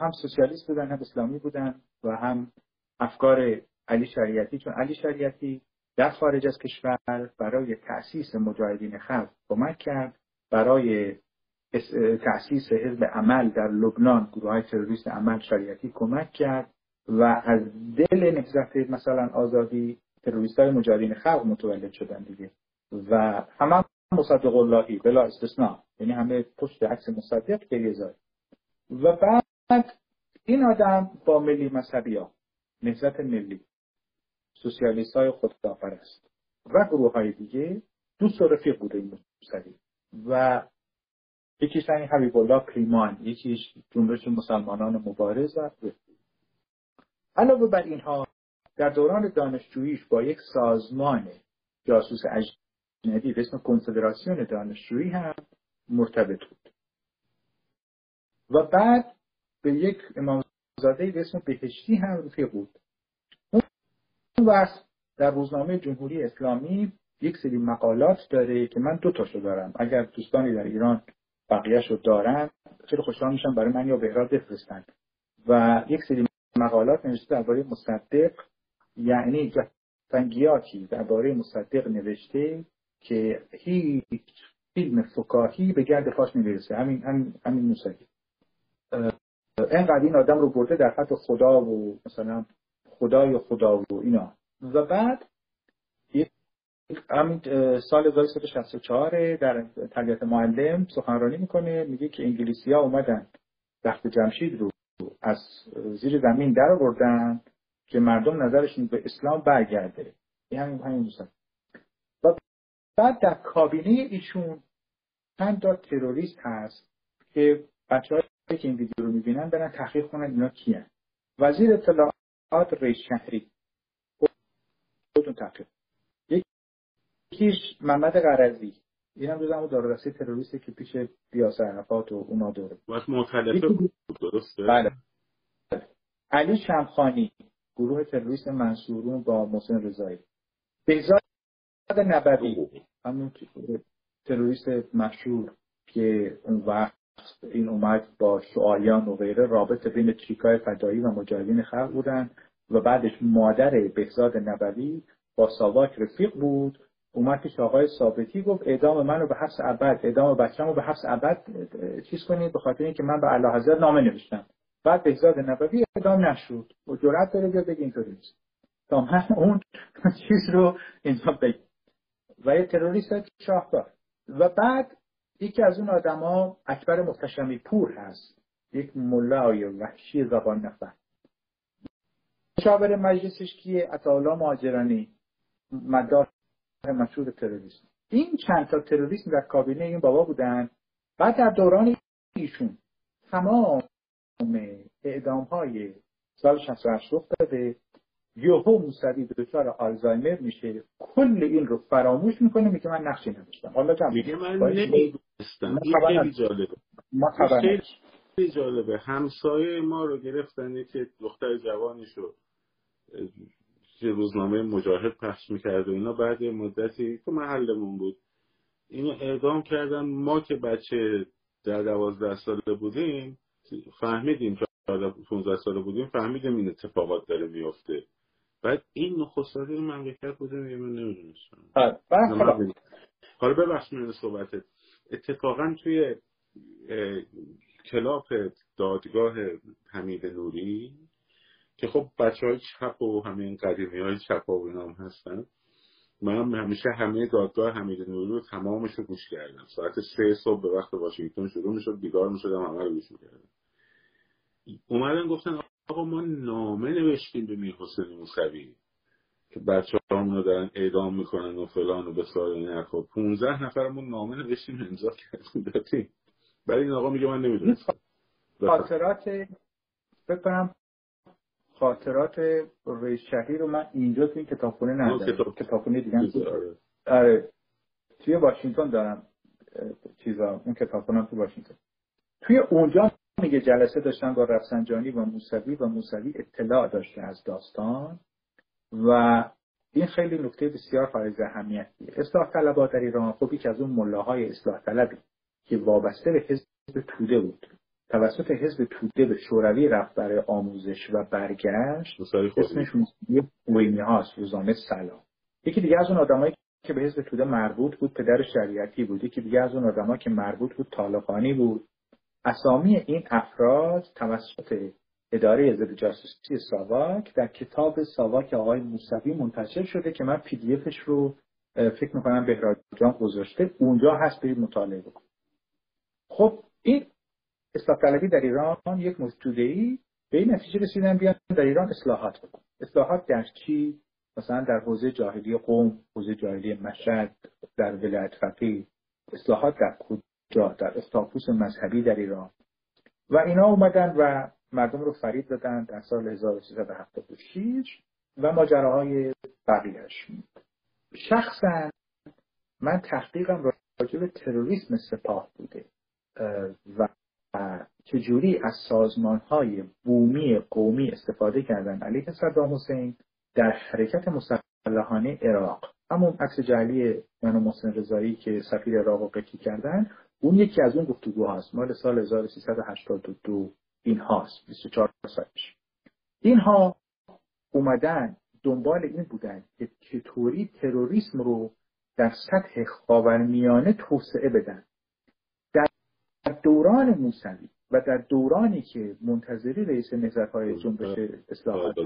هم سوسیالیست بودن هم اسلامی بودن و هم افکار علی شریعتی. چون علی شریعتی در خارج از کشور برای تأسیس مجاهدین خلق کمک کرد. برای تأسیس حزب عمل در لبنان گروه های تروریست عمل شریعتی کمک کرد. و از دل نهضت مثلا آزادی تروریست های مجاهدین خلق متولد شدن دیگه. و همه مصدق اللهی بلا استثناء. یعنی همه پشت عکس مصدق که و بعد این آدم با ملی مذهبی ها نهضت ملی سوسیالیست های خودآفرست و گروه های دیگه دوست و رفیق بوده این و یکیش همین حبیب الله کریمان یکیش جنبش مسلمانان مبارز و علاوه بر اینها در دوران دانشجوییش با یک سازمان جاسوس اجنبی به اسم کنفدراسیون دانشجویی هم مرتبط بود. و بعد به یک امامزاده به اسم بهشتی هم رفیق بود. اون وقت در روزنامه جمهوری اسلامی یک سری مقالات داره که من دو تاشو دارم. اگر دوستانی در ایران بقیهش رو دارن خیلی خوشحال میشم برای من یا بهراد بفرستن. و یک سری مقالات نوشته درباره مصدق یعنی جفتنگیاتی درباره مصدق نوشته که هیچ فیلم فکاهی به گرد فاش نمی‌رسه. همین همین همین موسوی اینقدر این آدم رو برده در حد خدا و مثلا خدای خدا و اینا. و بعد همین سال 1364 در تربیت معلم سخنرانی می‌کنه میگه که انگلیسی ها اومدن تخت جمشید رو از زیر زمین در آوردن که مردم نظرشون به اسلام برگرده. این همین همین و بعد در کابینه ایشون چند تا تروریست هست که بچه که این ویدیو رو می‌بینن برن تحقیق کنن اینا کیه وزیر اطلاعات رئیس شهری. خودتون تحقیق. یکیش محمد قرضی این هم جزء دارو تروریستی که پیش بیاسر عرفات و اونا دوره باش مختلفه بود درسته؟ بله. علی شمخانی گروه تروریست منصورون با محسن رضایی. بهزاد نبوی همون تروریست مشهور که اون وقت این اومد با شعایان و غیره رابط بین تریکای فدایی و مجاهدین خلق بودن و بعدش مادر بهزاد نبوی با ساواک رفیق بود. اومد پیش آقای ثابتی گفت اعدام من رو به حبس ابد اعدام بچه‌مو به حبس ابد چیز کنید به خاطر اینکه من به الله حضرت نامه نوشتم. بعد بهزاد نبوی اعدام نشد. و جرأت داره بیاد بگه اینطوری نیست. تا من اون چیز رو اینجا بگم. و یه تروریست شاهکار. و بعد یکی از اون آدما اکبر محتشمی پور هست. یک ملای وحشی زبان نفر. مشاور مجلسش کیه؟ عطاالله مهاجرانی. مدار مشهور تروریسم این چند تا تروریسم در کابینه این بابا بودن. بعد در دوران ایشون تمام اعدام های سال 68 رخ داده یوهو موسوی دچار آلزایمر میشه. کل این رو فراموش می‌کنه میگه من نقشی نداشتم. حالا میگه من نمی‌دونستم. این خیلی جالبه ما خیلی جالبه. همسایه ما رو گرفتن که دختر جوانی شد که روزنامه مجاهد پخش می‌کرد و اینا. بعد مدتی تو محلمون بود. اینو اعدام کردن. ما که بچه در دوازده ساله بودیم فهمیدیم که 15 ساله بودیم فهمیدیم این اتفاقات داره میفته. بعد این نخست مملکت بوده میگه من نمی‌دونستم. آره، حالا. ببخشید من صحبت. اتفاقا توی کلاپ دادگاه حمید نوری که خب بچه های چپ و همین قدیمی های چپ و اینا هم هستن من همیشه همه دادگاه حمید نوری رو تمامش رو گوش کردم. ساعت سه صبح به وقت واشنگتن شروع می‌شد بیدار می‌شدم همه رو گوش می‌کردم. اومدن گفتن آقا ما نامه نوشتیم به میر حسین موسوی که بچه رو دارن اعدام می‌کنن و فلان و بسار این حرفا. 15 نفرمون نامه نوشتیم امضا کردیم دادیم. برای این آقا میگه من نمی‌دونم خاطرات بکنم خاطرات رئیس شهری رو من اینجا تو این کتابخونه ندارم. کتاب... کتابخونه دیگه آره. آره. توی واشنگتن دارم چیزا اون کتابخونه تو واشنگتن. توی اونجا میگه جلسه داشتن با رفسنجانی و موسوی و موسوی اطلاع داشته از داستان و این خیلی نکته بسیار حائز اهمیتیه. اصلاح طلبات در ایران خب که از اون ملاهای اصلاح طلبی که وابسته به حزب توده بود. توسط حزب توده به شوروی رفت برای آموزش و برگشت. اسمش موسوی هاست روزانه سلام. یکی دیگه از اون آدمایی که به حزب توده مربوط بود پدر شریعتی بود. یکی دیگه از اون آدمایی که مربوط بود طالقانی بود. اسامی این افراد توسط اداره ضد جاسوسی ساواک در کتاب ساواک آقای موسوی منتشر شده که من پی دی افش رو فکر می‌کنم بهراد جان گذاشته. اونجا هست برید مطالعه بکن خب این اصلاح طلبی در ایران یک مستوده ای به این نتیجه رسیدن بیان در ایران اصلاحات بکن. اصلاحات در چی؟ مثلا در حوزه جاهلی قوم حوزه جاهلی مشهد در ولایت فقیه. اصلاحات در جا در استاپوس مذهبی در ایران. و اینا اومدن و مردم رو فرید دادن در سال 1376 و ماجراهای بقیهش شخصا من تحقیقم راجع به تروریسم سپاه بوده. و چجوری از سازمان های بومی قومی استفاده کردن علیه صدام حسین در حرکت مسلحانه عراق. همون عکس جعلی من و محسن رضایی که سفیر عراق رو قطعی کردن اون یکی از اون گفتگو هاست. مال سال 1382 این هاست. 24 سالش. اینها اومدن دنبال این بودن که چطوری تروریسم رو در سطح خاورمیانه توسعه بدن. در دوران موسوی و در دورانی که منتظری رئیس نهضت های جنبش اصلاحات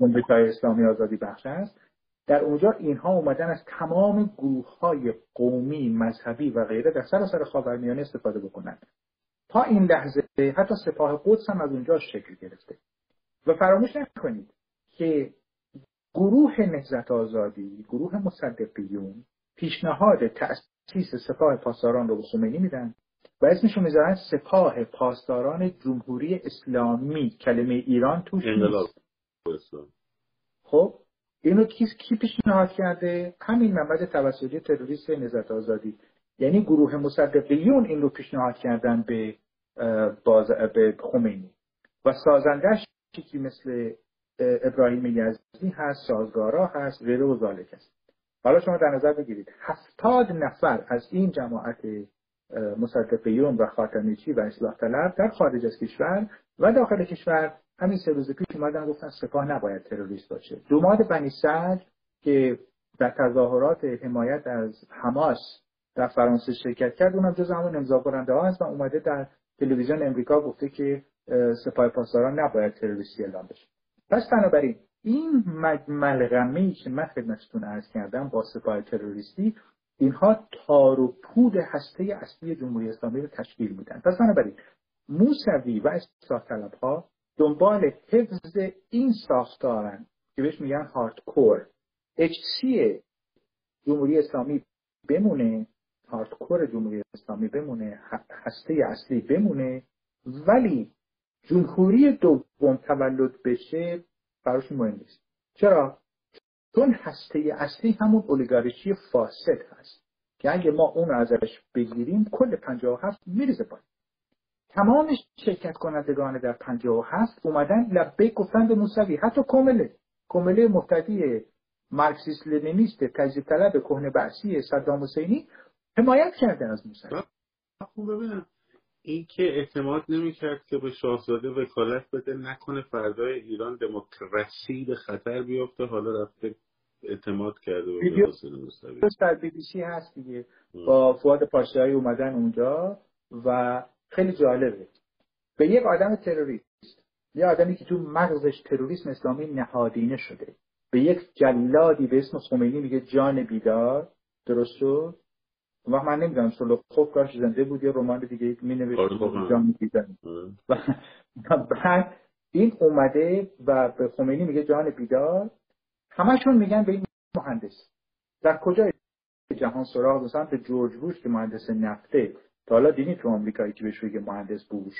جنبش اسلامی آزادی بخش است در اونجا اینها اومدن از تمام گروه های قومی مذهبی و غیره در سراسر خاورمیانه استفاده بکنن. تا این لحظه حتی سپاه قدس هم از اونجا شکل گرفته. و فراموش نکنید که گروه نهضت آزادی گروه مصدقیون پیشنهاد تأسیس سپاه پاسداران رو به خمینی میدن و اسمشو می‌ذارن سپاه پاسداران جمهوری اسلامی. کلمه ایران توش نیست. خب؟ اینو کی کی پیشنهاد کرده؟ همین منبع توسلی تروریست نهضت آزادی. یعنی گروه مصدقیون این رو پیشنهاد کردن به باز به خمینی. و سازندش که مثل ابراهیم یزدی هست سازگارا هست غیره و ذالک است حالا شما در نظر بگیرید. هفتاد نفر از این جماعت مصدقیون و خاتمیچی و اصلاح طلب در خارج از کشور و داخل کشور همین سه روز پیش اومدن گفتن سپاه نباید تروریست باشه. دوماد بنی سعد که در تظاهرات حمایت از حماس در فرانسه شرکت کرد اونم جز همون امضا کننده ها هست و اومده در تلویزیون امریکا گفته که سپاه پاسداران نباید تروریستی اعلام بشه. پس بنابراین این ملغمه که من خدمتتون عرض کردم با سپاه تروریستی اینها تار و پود هسته اصلی جمهوری اسلامی رو تشکیل میدن. پس بنابراین موسوی و اصلاح طلب ها دنبال حفظ این ساختارن که بهش میگن هاردکور. اچسی جمهوری اسلامی بمونه هاردکور جمهوری اسلامی بمونه هسته اصلی بمونه ولی جمهوری دوم تولد بشه براش مهم نیست. چرا؟ چون هسته اصلی همون اولیگارشی فاسد هست که اگه ما اون ازش بگیریم کل 57 میریزه پایین. تمام شرکت کنندگان در 57 اومدن لبه گفتن به موسوی. حتی کمله کمله مفتدی مارکسیست لنینیست تجزیه طلب کهنه بعثی صدام حسینی حمایت کردن از موسوی. ببینم. این که اعتماد نمی‌کرد که به شاهزاده وکالت بده نکنه فردای ایران دموکراسی به خطر بیفته. حالا رفته اعتماد کرده به حسین موسوی. در بی بی سی هست دیگه. با فواد پاشایی اومدن اونجا و خیلی جالبه. به یک آدم تروریست یه آدمی که تو مغزش تروریسم اسلامی نهادینه شده. به یک جلادی به اسم خمینی میگه جان بیدار. درست شد؟ اون وقت من نمی‌دونم خوب کاش زنده بود یه رمان دیگه می آره، جان بیدار. و بعد این اومده و به خمینی میگه جان بیدار. همشون میگن به این مهندس. در کجا جهان سراغ؟ مثلا به جورج بوش که مهندس نفته. تا حالا دیدید تو آمریکایی که بهش بگه مهندس بوش.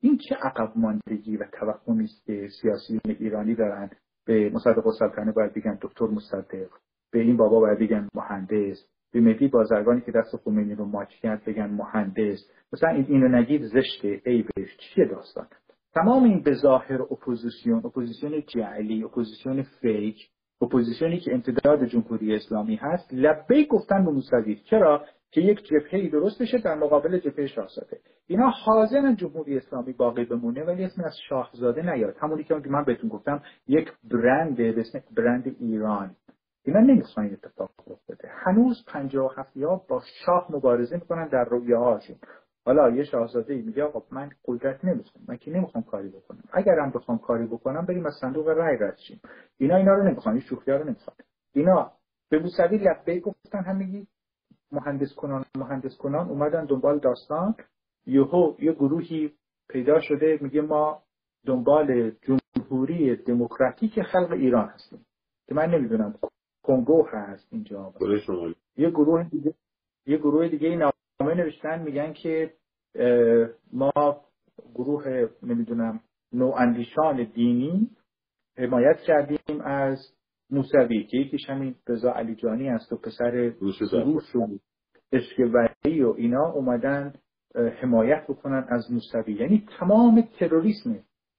این چه عقب ماندگی و توهمی است که سیاسیون ایرانی دارن؟ به مصدق السلطنه باید بگن دکتر مصدق. به این بابا باید بگن مهندس. به مهدی بازرگانی که دست خمینی رو ماچ کرد بگن مهندس. مثلا این اینو نگید زشته. ای بهش چیه داستان تمام این به ظاهر اپوزیسیون اپوزیسیون جعلی اپوزیسیون fake اپوزیسیونی که امتداد جمهوری اسلامی هست لبیک گفتن به موسوی. چرا؟ که یک جبهه درست بشه در مقابل جبهه شاهزاده. اینا حاضرن جمهوری اسلامی باقی بمونه ولی اسم از شاهزاده نیاد. همونی که من بهتون گفتم یک برند به اسم برند ایران. اینا نمی‌خوان اتفاق افتاده. هنوز 57 ها با شاه مبارزه می‌کنن در هاشون. حالا یه شاهزاده ای میگه آقا من قدرت نمی‌خوام. من که نمی‌خوام کاری بکنم. اگرم بخوام کاری بکنم بریم از صندوق رای رد اینا اینا رو نمی‌خوان. این شوخی رو نمی‌خوان. اینا به موسوی لبه گفتن همگی مهندس کنان مهندس کنان اومدن دنبال داستان. یهو یه گروهی پیدا شده میگه ما دنبال جمهوری دموکراتیک خلق ایران هستیم. که من نمی‌دونم کنگو هست اینجا. یه گروه دیگه یه گروه دیگه نامه نوشتن میگن که ما گروه نمی‌دونم نواندیشان دینی حمایت کردیم از موسوی که یکیش همین رضا علی جانی است و پسر روش و اشکوری و اینا اومدن حمایت بکنن از موسوی. یعنی تمام تروریسم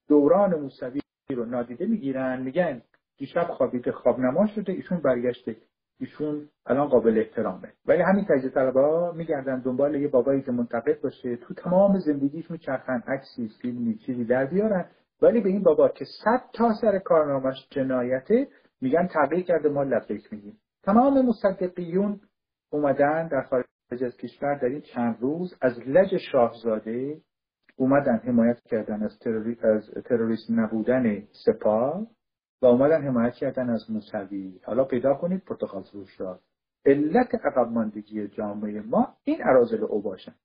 دوران موسوی رو نادیده می‌گیرن میگن دیشب خوابیده خواب نما شده ایشون برگشته. ایشون الان قابل احترامه. ولی همین تجزیه طلبا میگردن دنبال یه بابایی که منتقد باشه. تو تمام زندگیش میچرخن عکسی فیلمی چیزی در بیارن. ولی به این بابا که صد تا سر کارنامش جنایته میگن تغییر کرده ما لبیک میگیم. تمام مصدقیون اومدن در خارج از کشور در این چند روز از لج شاهزاده اومدن حمایت کردن از. از تروریست نبودن سپاه و اومدن حمایت کردن از موسوی. حالا پیدا کنید پرتغال فروش را. علت عقب ماندگی جامعه ما این ارازل او باشن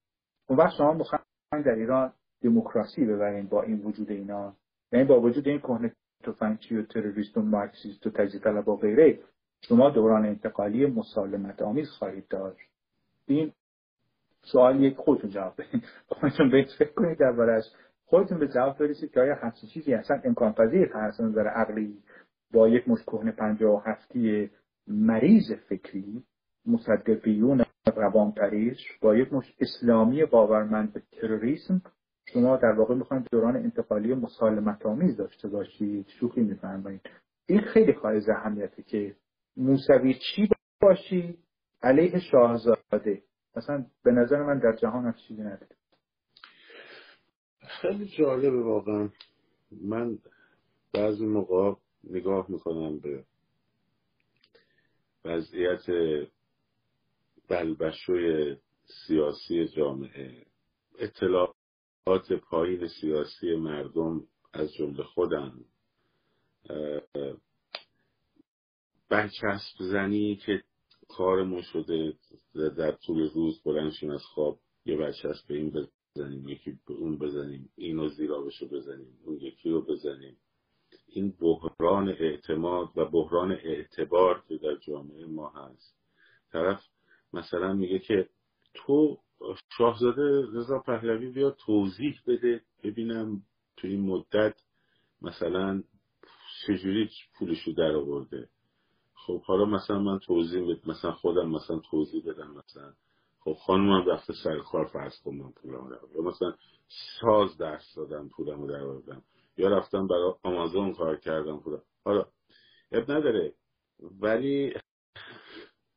اون وقت شما می‌خواین در ایران دموکراسی ببرین با این وجود اینا. یعنی با وجود این کهنه توفنگچی و تروریست و مارکسیست و تجزیه طلب و غیره شما دوران انتقالی مسالمت آمیز خواهید داشت. این سوال یک خودتون جواب بدین. خودتون به فکر کنید دربارش خودتون به جواب برسید که آیا همچین چیزی اصلا امکان پذیر هست نظر عقلی با یک مش کهنه پنجاه و هفتی مریض فکری مصدقیون روان پریش با یک مش اسلامی باورمند به تروریسم شما در واقع می‌خواید دوران انتقالی مسالمت آمیز داشته باشید. شوخی میفرمایید. این خیلی خواهی اهمیته که موسوی چی باشی علیه شاهزاده. مثلا به نظر من در جهان هم چیزی نداره. خیلی جالبه واقعا. من بعضی موقع نگاه می‌کنم به وضعیت بلبشوی سیاسی جامعه. اطلاعات پایین سیاسی مردم از جمله خودم برچسب زنی که کارمون شده در طول روز بلنشیم از خواب یه برچسب به این بزنیم یکی به اون بزنیم اینو زیرا بشو بزنیم اون یکی رو بزنیم. این بحران اعتماد و بحران اعتبار که در جامعه ما هست. طرف مثلا میگه که تو شاهزاده رضا پهلوی بیا توضیح بده ببینم تو این مدت مثلا چجوری پولشو در آورده. خب حالا مثلا من توضیح بده مثلا خودم مثلا توضیح بدم مثلا. خب خانومم رفته سر کار فرض کن من پولم در مثلا ساز درس دادم پولم در آوردم. یا رفتم برای آمازون کار کردم پولم حالا اب نداره. ولی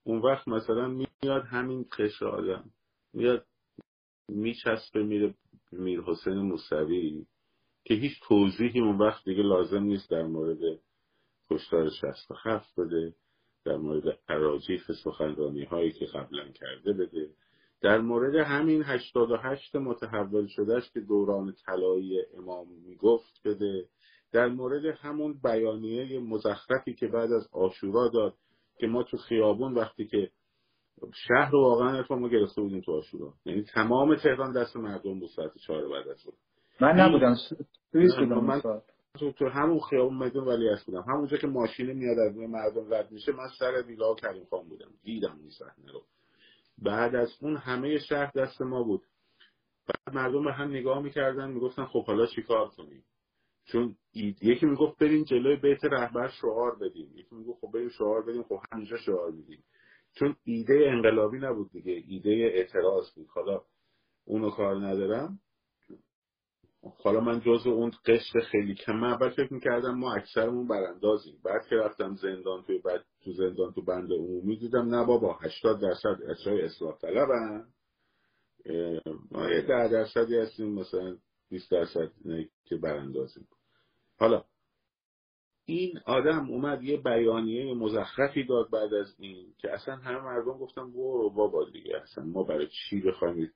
اون وقت مثلا میاد همین قشر آدم. میاد میچسبه میره میر حسین موسوی که هیچ توضیحی اون وقت دیگه لازم نیست در مورد کشتار شست خفت بده در مورد عراجیف سخنرانی هایی که قبلا کرده بده. در مورد همین 88 متحول شدهش که دوران طلایی امام می‌گفت بده. در مورد همون بیانیه مزخرفی که بعد از آشورا داد که ما تو خیابون وقتی که شهر رو واقعا ما گرفته بودیم تو آشورا. یعنی تمام تهران دست مردم بود ساعت چهار بعد از من نبودم. من تو, تو همون خیابون میدون ولی از بودم. همونجا که ماشین میاد از مردم رد میشه من سر ویلا کریم خان بودم. دیدم این صحنه رو. بعد از اون همه شهر دست ما بود. بعد مردم به هم نگاه می‌کردن می‌گفتن خب حالا چیکار کنیم؟ چون یکی می‌گفت بریم جلوی بیت رهبر شعار بدیم. یکی می‌گفت خب بریم شعار بدیم. خب همینجا شعار میدیم. چون ایده انقلابی نبود دیگه. ایده اعتراض بود. حالا اونو کار ندارم. حالا من جز اون قشر خیلی کم من اول فکر می‌کردم ما اکثرمون براندازیم. بعد که رفتم زندان توی بعد تو زندان تو بند عمومی دیدم نه بابا 80 درصد اصلاح اصلاح طلبن. ما یه ده درصدی هستیم مثلا 20 درصد که براندازیم. حالا این آدم اومد یه بیانیه مزخرفی داد بعد از این که اصلا همه مردم گفتن برو بابا دیگه اصلا ما برای چی بخوایم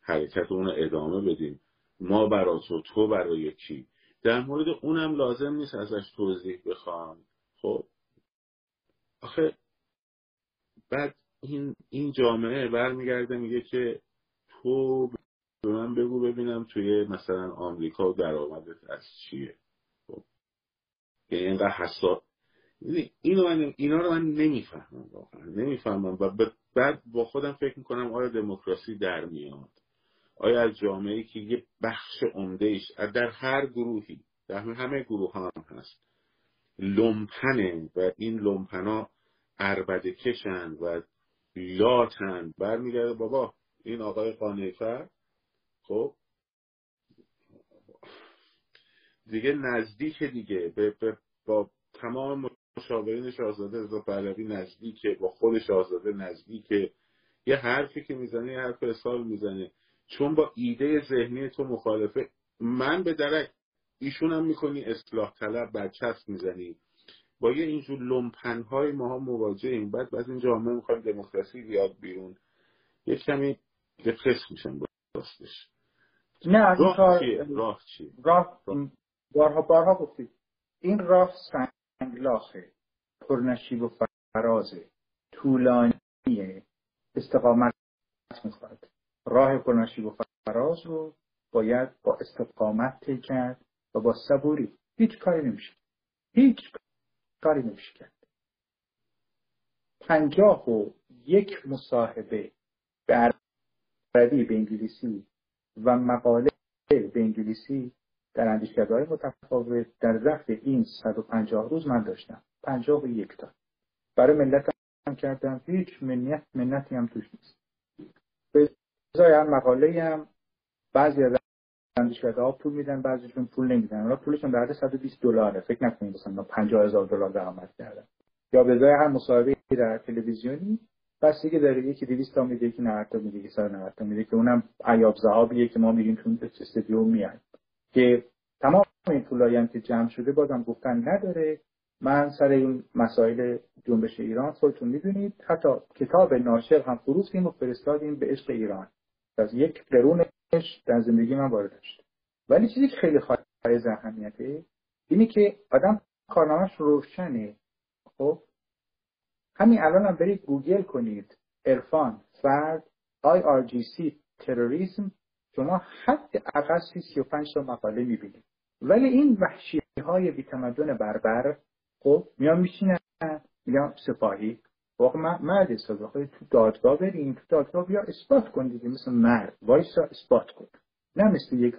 حرکت اون ادامه بدیم؟ ما برای تو تو برای کی؟ در مورد اونم لازم نیست ازش توضیح بخوام. خب. آخه بعد این این جامعه برمیگرده میگه که تو به من بگو ببینم توی مثلا آمریکا درآمدت از چیه. یعنی اینقدر حساس. اینو من اینا رو من نمی‌فهمم واقعا. نمی‌فهمم و بعد با خودم فکر می‌کنم آیا دموکراسی در میاد؟ آیا از جامعه که یه بخش عمدهش در هر گروهی در همه گروه هم هست لومپنه و این لومپنا عربده کشن و لاتن برمیگرده. بابا این آقای قانیفر خب دیگه نزدیک دیگه. به, با تمام مشاورین شاهزاده رضا پهلوی نزدیکه با خود شاهزاده نزدیکه. یه حرفی که می‌زنه یه حرف اصحال می‌زنه. چون با ایده ذهنی تو مخالفه من به درک ایشون هم می‌کنی اصلاح طلب برچسب می‌زنی. با یه اینجور لمپن های ماها مواجهیم. بعد بعد این جامعه می‌خوایم دموکراسی بیاد بیرون. یه کمی دپرس میشن راستش. نه راه کار چیه؟ راه چیه؟ راه. بارها بارها گفتید این راه سنگلاخه پرنشیب و فرازه طولانیه. استقامت می‌خواد. راه پرنشیب و فراز رو باید با استقامت طی کرد و با صبوری. هیچ کاری نمیشه. هیچ کاری نمیشه کرد. پنجاه و یک مصاحبه به عربی به انگلیسی و مقاله به انگلیسی در اندیشکده متفاوت در ظرف این 150 روز من داشتم. پنجاه و یک تا. برای ملت هم کردم. هیچ منت منتی هم توش نیست. ازای هم مقاله هم بعضی از اندیشکده ها پول میدن بعضیشون پول نمیدن. اونا پولشون در 120 دلاره. فکر نکنید مثلا 50 هزار دلار درآمد کردن یا به جای هر مصاحبه در تلویزیونی بس که داره یکی 200 تا میده یکی 90 تا میده یکی 190 تا میده که اونم عیاب زهابیه که ما میریم تو استودیو میایم که تمام این پولایی هم که جمع شده بازم گفتن نداره. من سر این مسائل جنبش ایران خودتون می‌دونید. حتی کتاب ناشر هم فروختیم و فرستادیم به عشق ایران. از یک قرونش در زندگی من وارد شد ولی چیزی که خیلی خواهی اهمیته اینی که آدم کارنامهش روشنه. خب؟ همین الان هم برید گوگل کنید. ارفان فرد IRGC تروریسم شما حد اقل 35 تا مقاله می‌بینید. ولی این وحشی های بیتمدن بربر خب میان میشینن میگن سپاهی. واقعا من مرد حساب تو دادگاه بریم تو دادگاه بیا اثبات کن دیگه مثل مرد. وایسا اثبات کن. نه مثل یک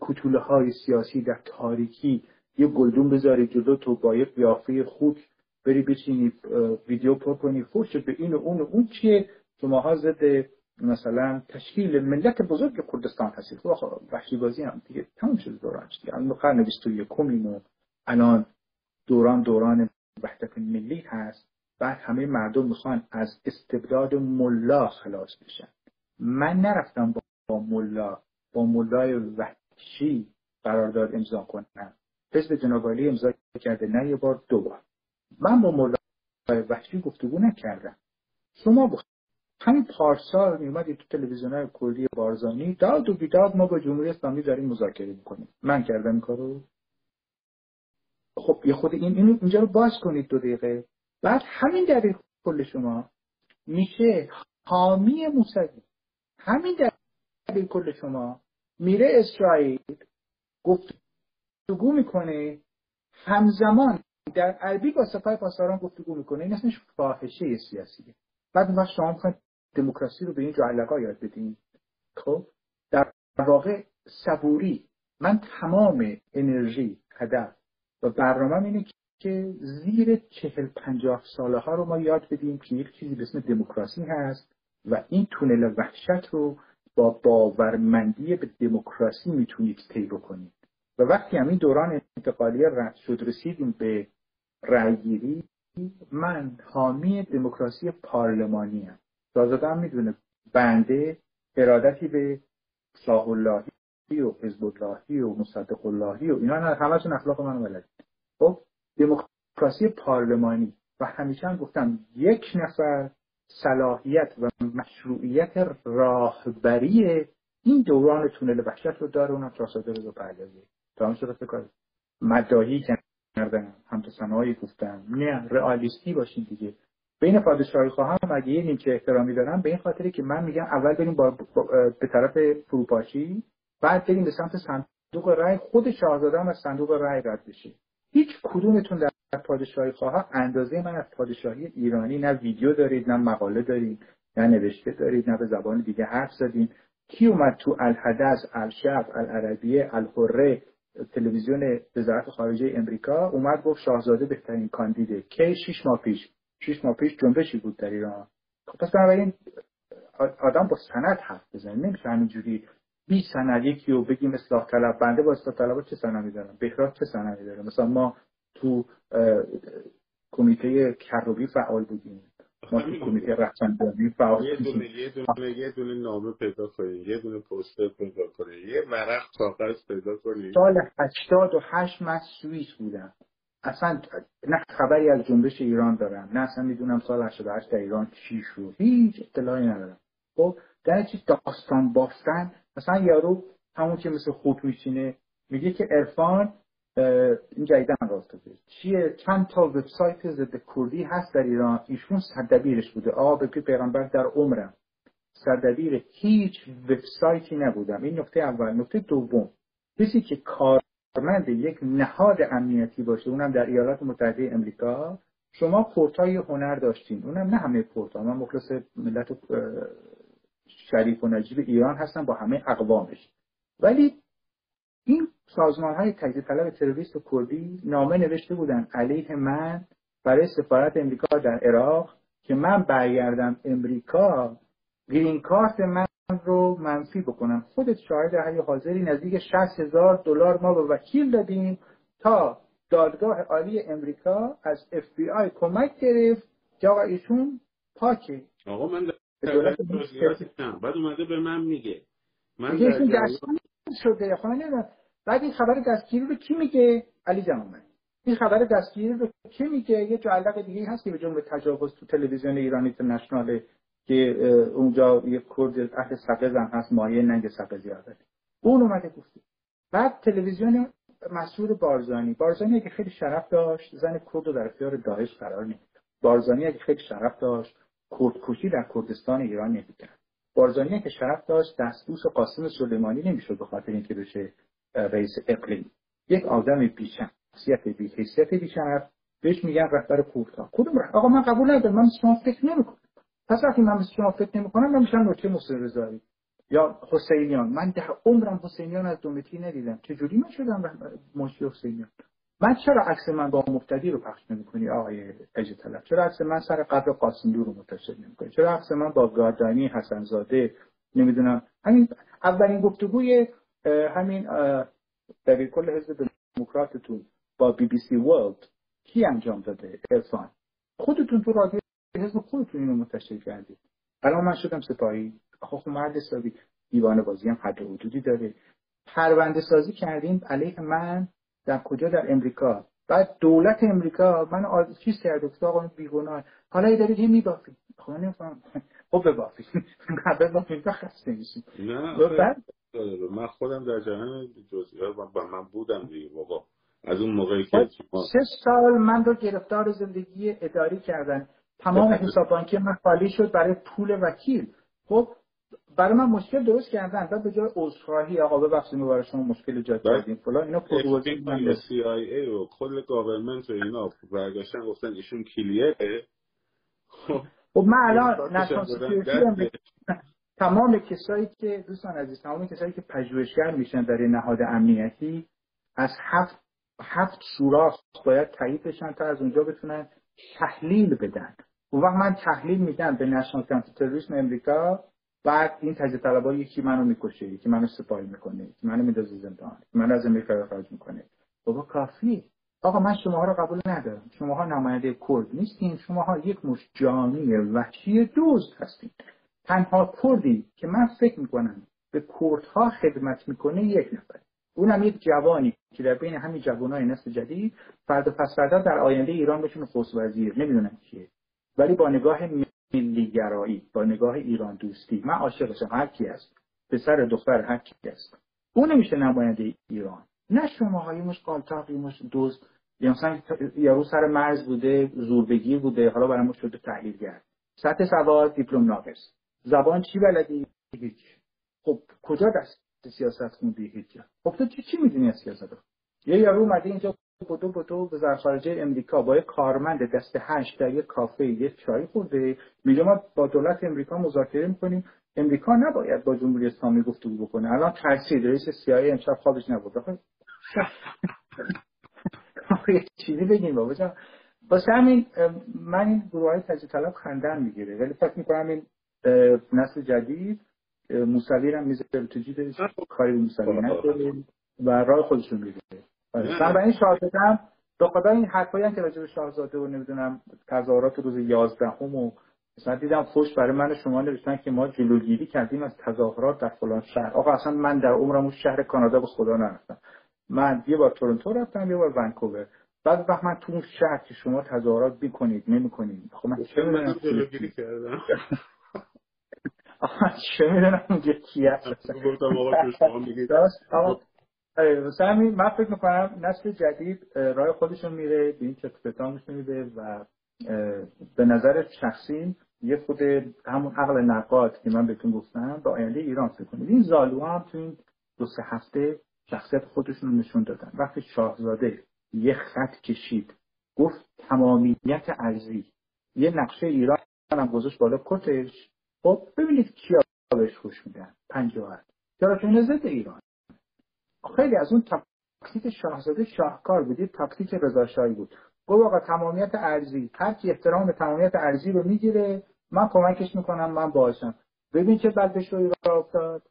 کتوله های سیاسی در تاریکی یه گلدون بذاری جلو تو با یک قیافه خوک بری بچینی ویدیو پر کنی. فوش به این و اون و اون چیه؟ شماها ضد مثلا تشکیل ملت بزرگ کردستان هستید خب وحشی بازی هم دیگه تموم شده دوران. دیگه الان قرن 21 و الان دوران دوران وحدت ملی هست. بعد همه مردم می‌خوان از استبداد ملا خلاص بشن. من نرفتم با ملا با ملای وحشی قرارداد امضا کنم. حزب جنابالی امضا کرده نه یه بار دو بار. من با ملای وحشی گفتگو نکردم. شما همین پارسال میومدی تو تلویزیون های کردی بارزانی. داد و بیداد ما با جمهوری اسلامی داریم مذاکره می‌کنیم. من کردم این کارو. خب یه خود این اینجا رو باز کنید دو دقیقه. بعد همین دلیل کل شما میشه حامی موسوی. همین دلیل کل شما میره اسرائیل گفتگو می‌کنه. همزمان در عربی با سپاه پاسداران گفتگو می‌کنه. این اسمش فاحشه سیاسیه. بعد ما شما می‌خواید دموکراسی رو به این جعلقا یاد بدین خب در واقع صبوری من تمام انرژی هدف و برنامه اینه که زیر چهل پنجاه ساله ها رو ما یاد بدیم که یک چیزی به اسم دموکراسی هست و این تونل وحشت رو با باورمندی به دموکراسی می‌تونید طی بکنید. و وقتی هم این دوران انتقالی رد شد رسیدیم به رأیگیری من حامی دموکراسی پارلمانی هم. شاهزاده هم می‌دونه. بنده ارادتی به شاه اللهی و حزب اللهی و مصدق اللهی و اینا همشون اخلاق من ولد خب دموکراسی پارلمانی. و همیشه هم گفتم یک نفر صلاحیت و مشروعیت راهبری این دوران تونل وحشت رو داره اونم شاهزاده رو پردازه تا کار مداهی کردن سنایی گفتن. نه رئالیستی باشین دیگه. بین پادشاهی خواهم اگه یه نیمچه احترامی دارم به این خاطری که من میگم اول بریم با, به طرف فروپاشی بعد بریم به سمت صندوق رای خود شاهزاده هم از صندوق رای رد بشه. هیچ کدومتون در پادشاهی خواه اندازه من از پادشاهی ایرانی نه ویدیو دارید نه مقاله دارید نه نوشته دارید نه به زبان دیگه حرف زدین کی اومد تو الحدث الشرق العربیه الحره تلویزیون وزارت خارجه امریکا اومد گفت شاهزاده بهترین کاندیده. کی؟ شش ماه پیش. شش ماه پیش جنبشی بود در ایران؟ خب پس بنابراین آدم با سند حرف بزنه. نمیشه همینجوری بی سند یکی رو بگیم اصلاح طلب بنده با اصلاح طلب چه سندی دارم بهراد چه سندی داره؟ مثلا ما تو کمیته کروبی فعال بودیم. ما تو کمیته رفسنجانی فعال یه دونه یه دونه یه دونه نامه پیدا کنید یه دونه پوستر پیدا کنید یه مرخ کاغذ پیدا کنید سال 88 من سوئیس بودم. اصلا نه خبری از جنبش ایران دارم نه اصلا می‌دونم سال 88 در ایران چی شد هیچ اطلاعی ندارم. خب در چیز داستان باستن مثلا یارو همون که مثل خود میشینه میگه که عرفان این جدیدن راست چیه؟ چند تا وبسایت ضد کردی هست در ایران ایشون صدبیرش بوده. آ به پیغمبر در عمرم. صدبیر هیچ وبسایتی نبودم. این نکته اول. نکته دوم. کسی که کارمند یک نهاد امنیتی باشه اونم در ایالات متحده امریکا. شما پورتای هنر داشتین. اونم نه همه پورتا من مخلص ملت شریف و نجیب ایران هستن با همه اقوامش. ولی این سازمان های تجزیه طلب تروریست و کردی نامه نوشته بودن علیه من برای سفارت امریکا در عراق که من برگردم امریکا گرین کارت من رو منفی بکنم. خودت شاهد های حاضری نزدیک 60 هزار دلار ما به وکیل دادیم تا دادگاه عالی امریکا از اف بی آی کمک گرفت که آقا ایشون پاکه. آقا من بعد اومده به من میگه. من در شده. خب بعد این خبر دستگیری رو کی میگه؟ علی جمعه این خبر دستگیری رو کی میگه؟ یه جعلق دیگه هست که به جمله تجاوز تو تلویزیون ایران اینترنشنال که اونجا یه کرد اهل سقز هم هست مایه ننگ سقزی داره اون اومده گفته. بعد تلویزیون مسعود بارزانی. بارزانی اگه خیلی شرف داشت زن کرد رو در اختیار داعش قرار نمیده بارزانی اگه خیلی شرف داشت کردکشی در کردستان ایران نمی‌کرد. بارزانی که شرف داشت دستبوس قاسم سلیمانی نمی‌شد به خاطر اینکه بشه رئیس اقلیم. یک آدم بیشن شخصیت بی حیثیت بی شرف بهش میگن رهبر کورتا کدوم؟ آقا من قبول ندارم. من شما فکر نمی‌کنم. پس وقتی من مثل شما فکر نمی‌کنم من میشم نوچه محسن رضایی یا حسینیان. من در عمرم حسینیان از دومتی ندیدم. چجوری من شدم منشی حسینیان؟ من چرا عکس من با مفتدی رو پخش نمی‌کنی آقای اجه طلب؟ چرا عکس من سر قبر قاسم رو منتشر نمی‌کنی؟ چرا عکس من با گاردانی حسنزاده نمی‌دونم؟ همین اولین گفتگوی همین در کل حزب دموکراتتون با بی بی سی ورلد کی انجام داده؟ ارفان خودتون تو رادیو حزب خودتون اینو منتشر کردید. من شدم سپاهی. خب مرد حسابی. دیوانه بازی هم حد حدودی داره. پرونده سازی کردیم. علیه من در کجا؟ در امریکا. بعد دولت امریکا من چیز کرد گفت آقا بیگناه. حالا دارید هم میبافید خب نمیفهم. خب ببافید نه ببافید و خسته میشید نه من خودم در جهان جزئیات من بودم دیگه بابا. از اون موقعی که سه سال من رو گرفتار زندگی اداری کردن. تمام حساب بانکی من خالی شد برای پول وکیل. خب برای من مشکل درست کردن. و به جای عذرخواهی آقا ببخشید برای شما مشکل ایجاد کردیم فلان اینا پروژه من CIA و کل گاورمنت و اینا برگشتن گفتن ایشون کلیه. خب من الان نشان تمام کسایی که دوستان عزیز تمام کسایی که پژوهشگر میشن در نهاد امنیتی از هفت هفت سوراخ باید تایید بشن تا از اونجا بتونن تحلیل بدن. اون وقت من تحلیل میدم به نشنال کانتر تروریسم امریکا بعد این تجزیه طلبا یکی منو می‌کشه یکی منو سپاهی می‌کنه یکی منو میندازه زندان من از امریکا خارج می‌کنه. بابا کافی آقا من شماها رو قبول ندارم. شماها نماینده کرد نیستین. شماها یک مش جانی وحشی دوست هستین. تنها کردی که من فکر می‌کنم به کردها خدمت می‌کنه یک نفر. اونم یک جوانی که در بین همین جوانای نسل جدید فردا پس فردا در آینده ایران بشون خصوص وزیر نمی‌دونم کیه. ولی با نگاه ملیگرایی با نگاه ایران دوستی من عاشقشم هر کی است پسر دختر هر کی است اون نمیشه نماینده ایران. نه شما های مش قالتاقی مش دوست. یا مثلا یارو سر مرز بوده زوربگی بوده حالا برای ما شده تحلیلگر. سطح سواد دیپلم ناقص. زبان چی بلدی؟ هیچ. خب کجا دست سیاست خوندی؟ هیچ خب تو چی, چی می‌دونی از سیاست؟ یه یارو اومده اینجا بدو بدو به خارجه امریکا با یه کارمند دست هشت در یه کافه یه چای خورده. میگه ما با دولت امریکا مذاکره می‌کنیم. امریکا نباید با جمهوری اسلامی گفتگو بکنه. الان ترسید. رئیس سیایی امشب خوابش نبود. یه چیزی بگیم بابا جان. واسه همین من این گروه های تجزیه طلب خندن می‌گیره. ولی فکر می‌کنم این نسل جدید موسوی هم می‌ذاره تو جیبش. کاری موسوی نداره و راه خودشون میره من به این شاهدم به خدا این حرفایی هم که راجع به شاهزاده و نمی‌دونم تظاهرات روز 11 هم و مثلا دیدم خوش برای من شما نوشتن که ما جلوگیری کردیم از تظاهرات در فلان شهر. آقا اصلا من در عمرم اون شهر کانادا به خدا نرفتم. من یه بار تورنتو رفتم یه بار ونکوور. بعد وقت من تو اون شهر که شما تظاهرات می‌کنید نمی‌کنید. خب من چه می‌دونم جلوگیری کردم؟ چه می‌دونم اونجا کی هست. مثلا من فکر می‌کنم نسل جدید راه خودشون میره به این چت میده و به نظر شخصی یه خود همون عقل نقاد که من بهتون گفتم به آینده ایران فکر کنید. این زالو هم تو این دو سه هفته شخصیت خودشون نشون دادن. وقتی شاهزاده یه خط کشید گفت تمامیت ارزی یه نقشه ایران هم گذاشت بالا کتش. خب ببینید کیا بهش خوش میدن. پنجاه چرا؟ ضد ایران. خیلی از اون تاکتیک شاهزاده شاهکار بود تاکتیک رضا شاهی بود. گفت آقا تمامیت ارزی هر کی احترام به تمامیت ارزی رو می‌گیره من کمکش می‌کنم من باشم ببین چه بعدش رو افتاد.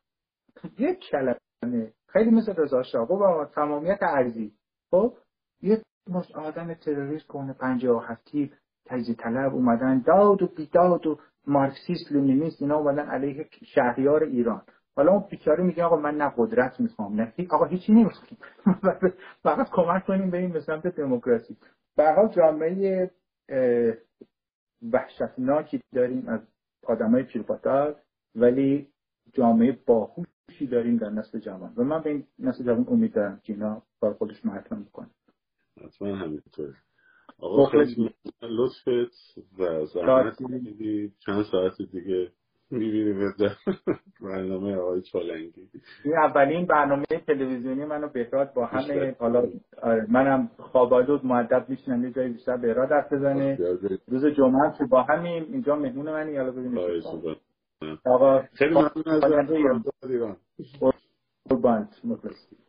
یک کلمه خیلی مثل رضا شاه آقا تمامیت ارزی خب یک مش آدم تروریست کنه و هفتی تجزیه طلب اومدن داد و بیداد و مارکسیست لنینیست اینا اومدن علیه شهریار ایران. حالا اون بیچاره میگه آقا من نه قدرت می‌خوام نه آقا هیچی نمی‌خوام فقط کمک کنیم به این به سمت دموکراسی. به جامعه وحشتناکی داریم از آدمای پیرپاتار ولی جامعه باهوشی داریم در نسل جوان. و من به این نسل جوان امید دارم که اینا کار خودش حتما حتما همینطور. آقا خیلی لطفت و زحمت چند ساعت دیگه می‌بینیم برنامه آقای چالنگی. این اولین برنامه تلویزیونی منو بهراد با همه حالا آره، منم خوابالود معدب میشنم یه جایی بیشتر بهراد حرف بزنه روز جمعه تو با همیم اینجا مهمون منی حالا ببینیم آقا خیلی ممنون از قربان مخلص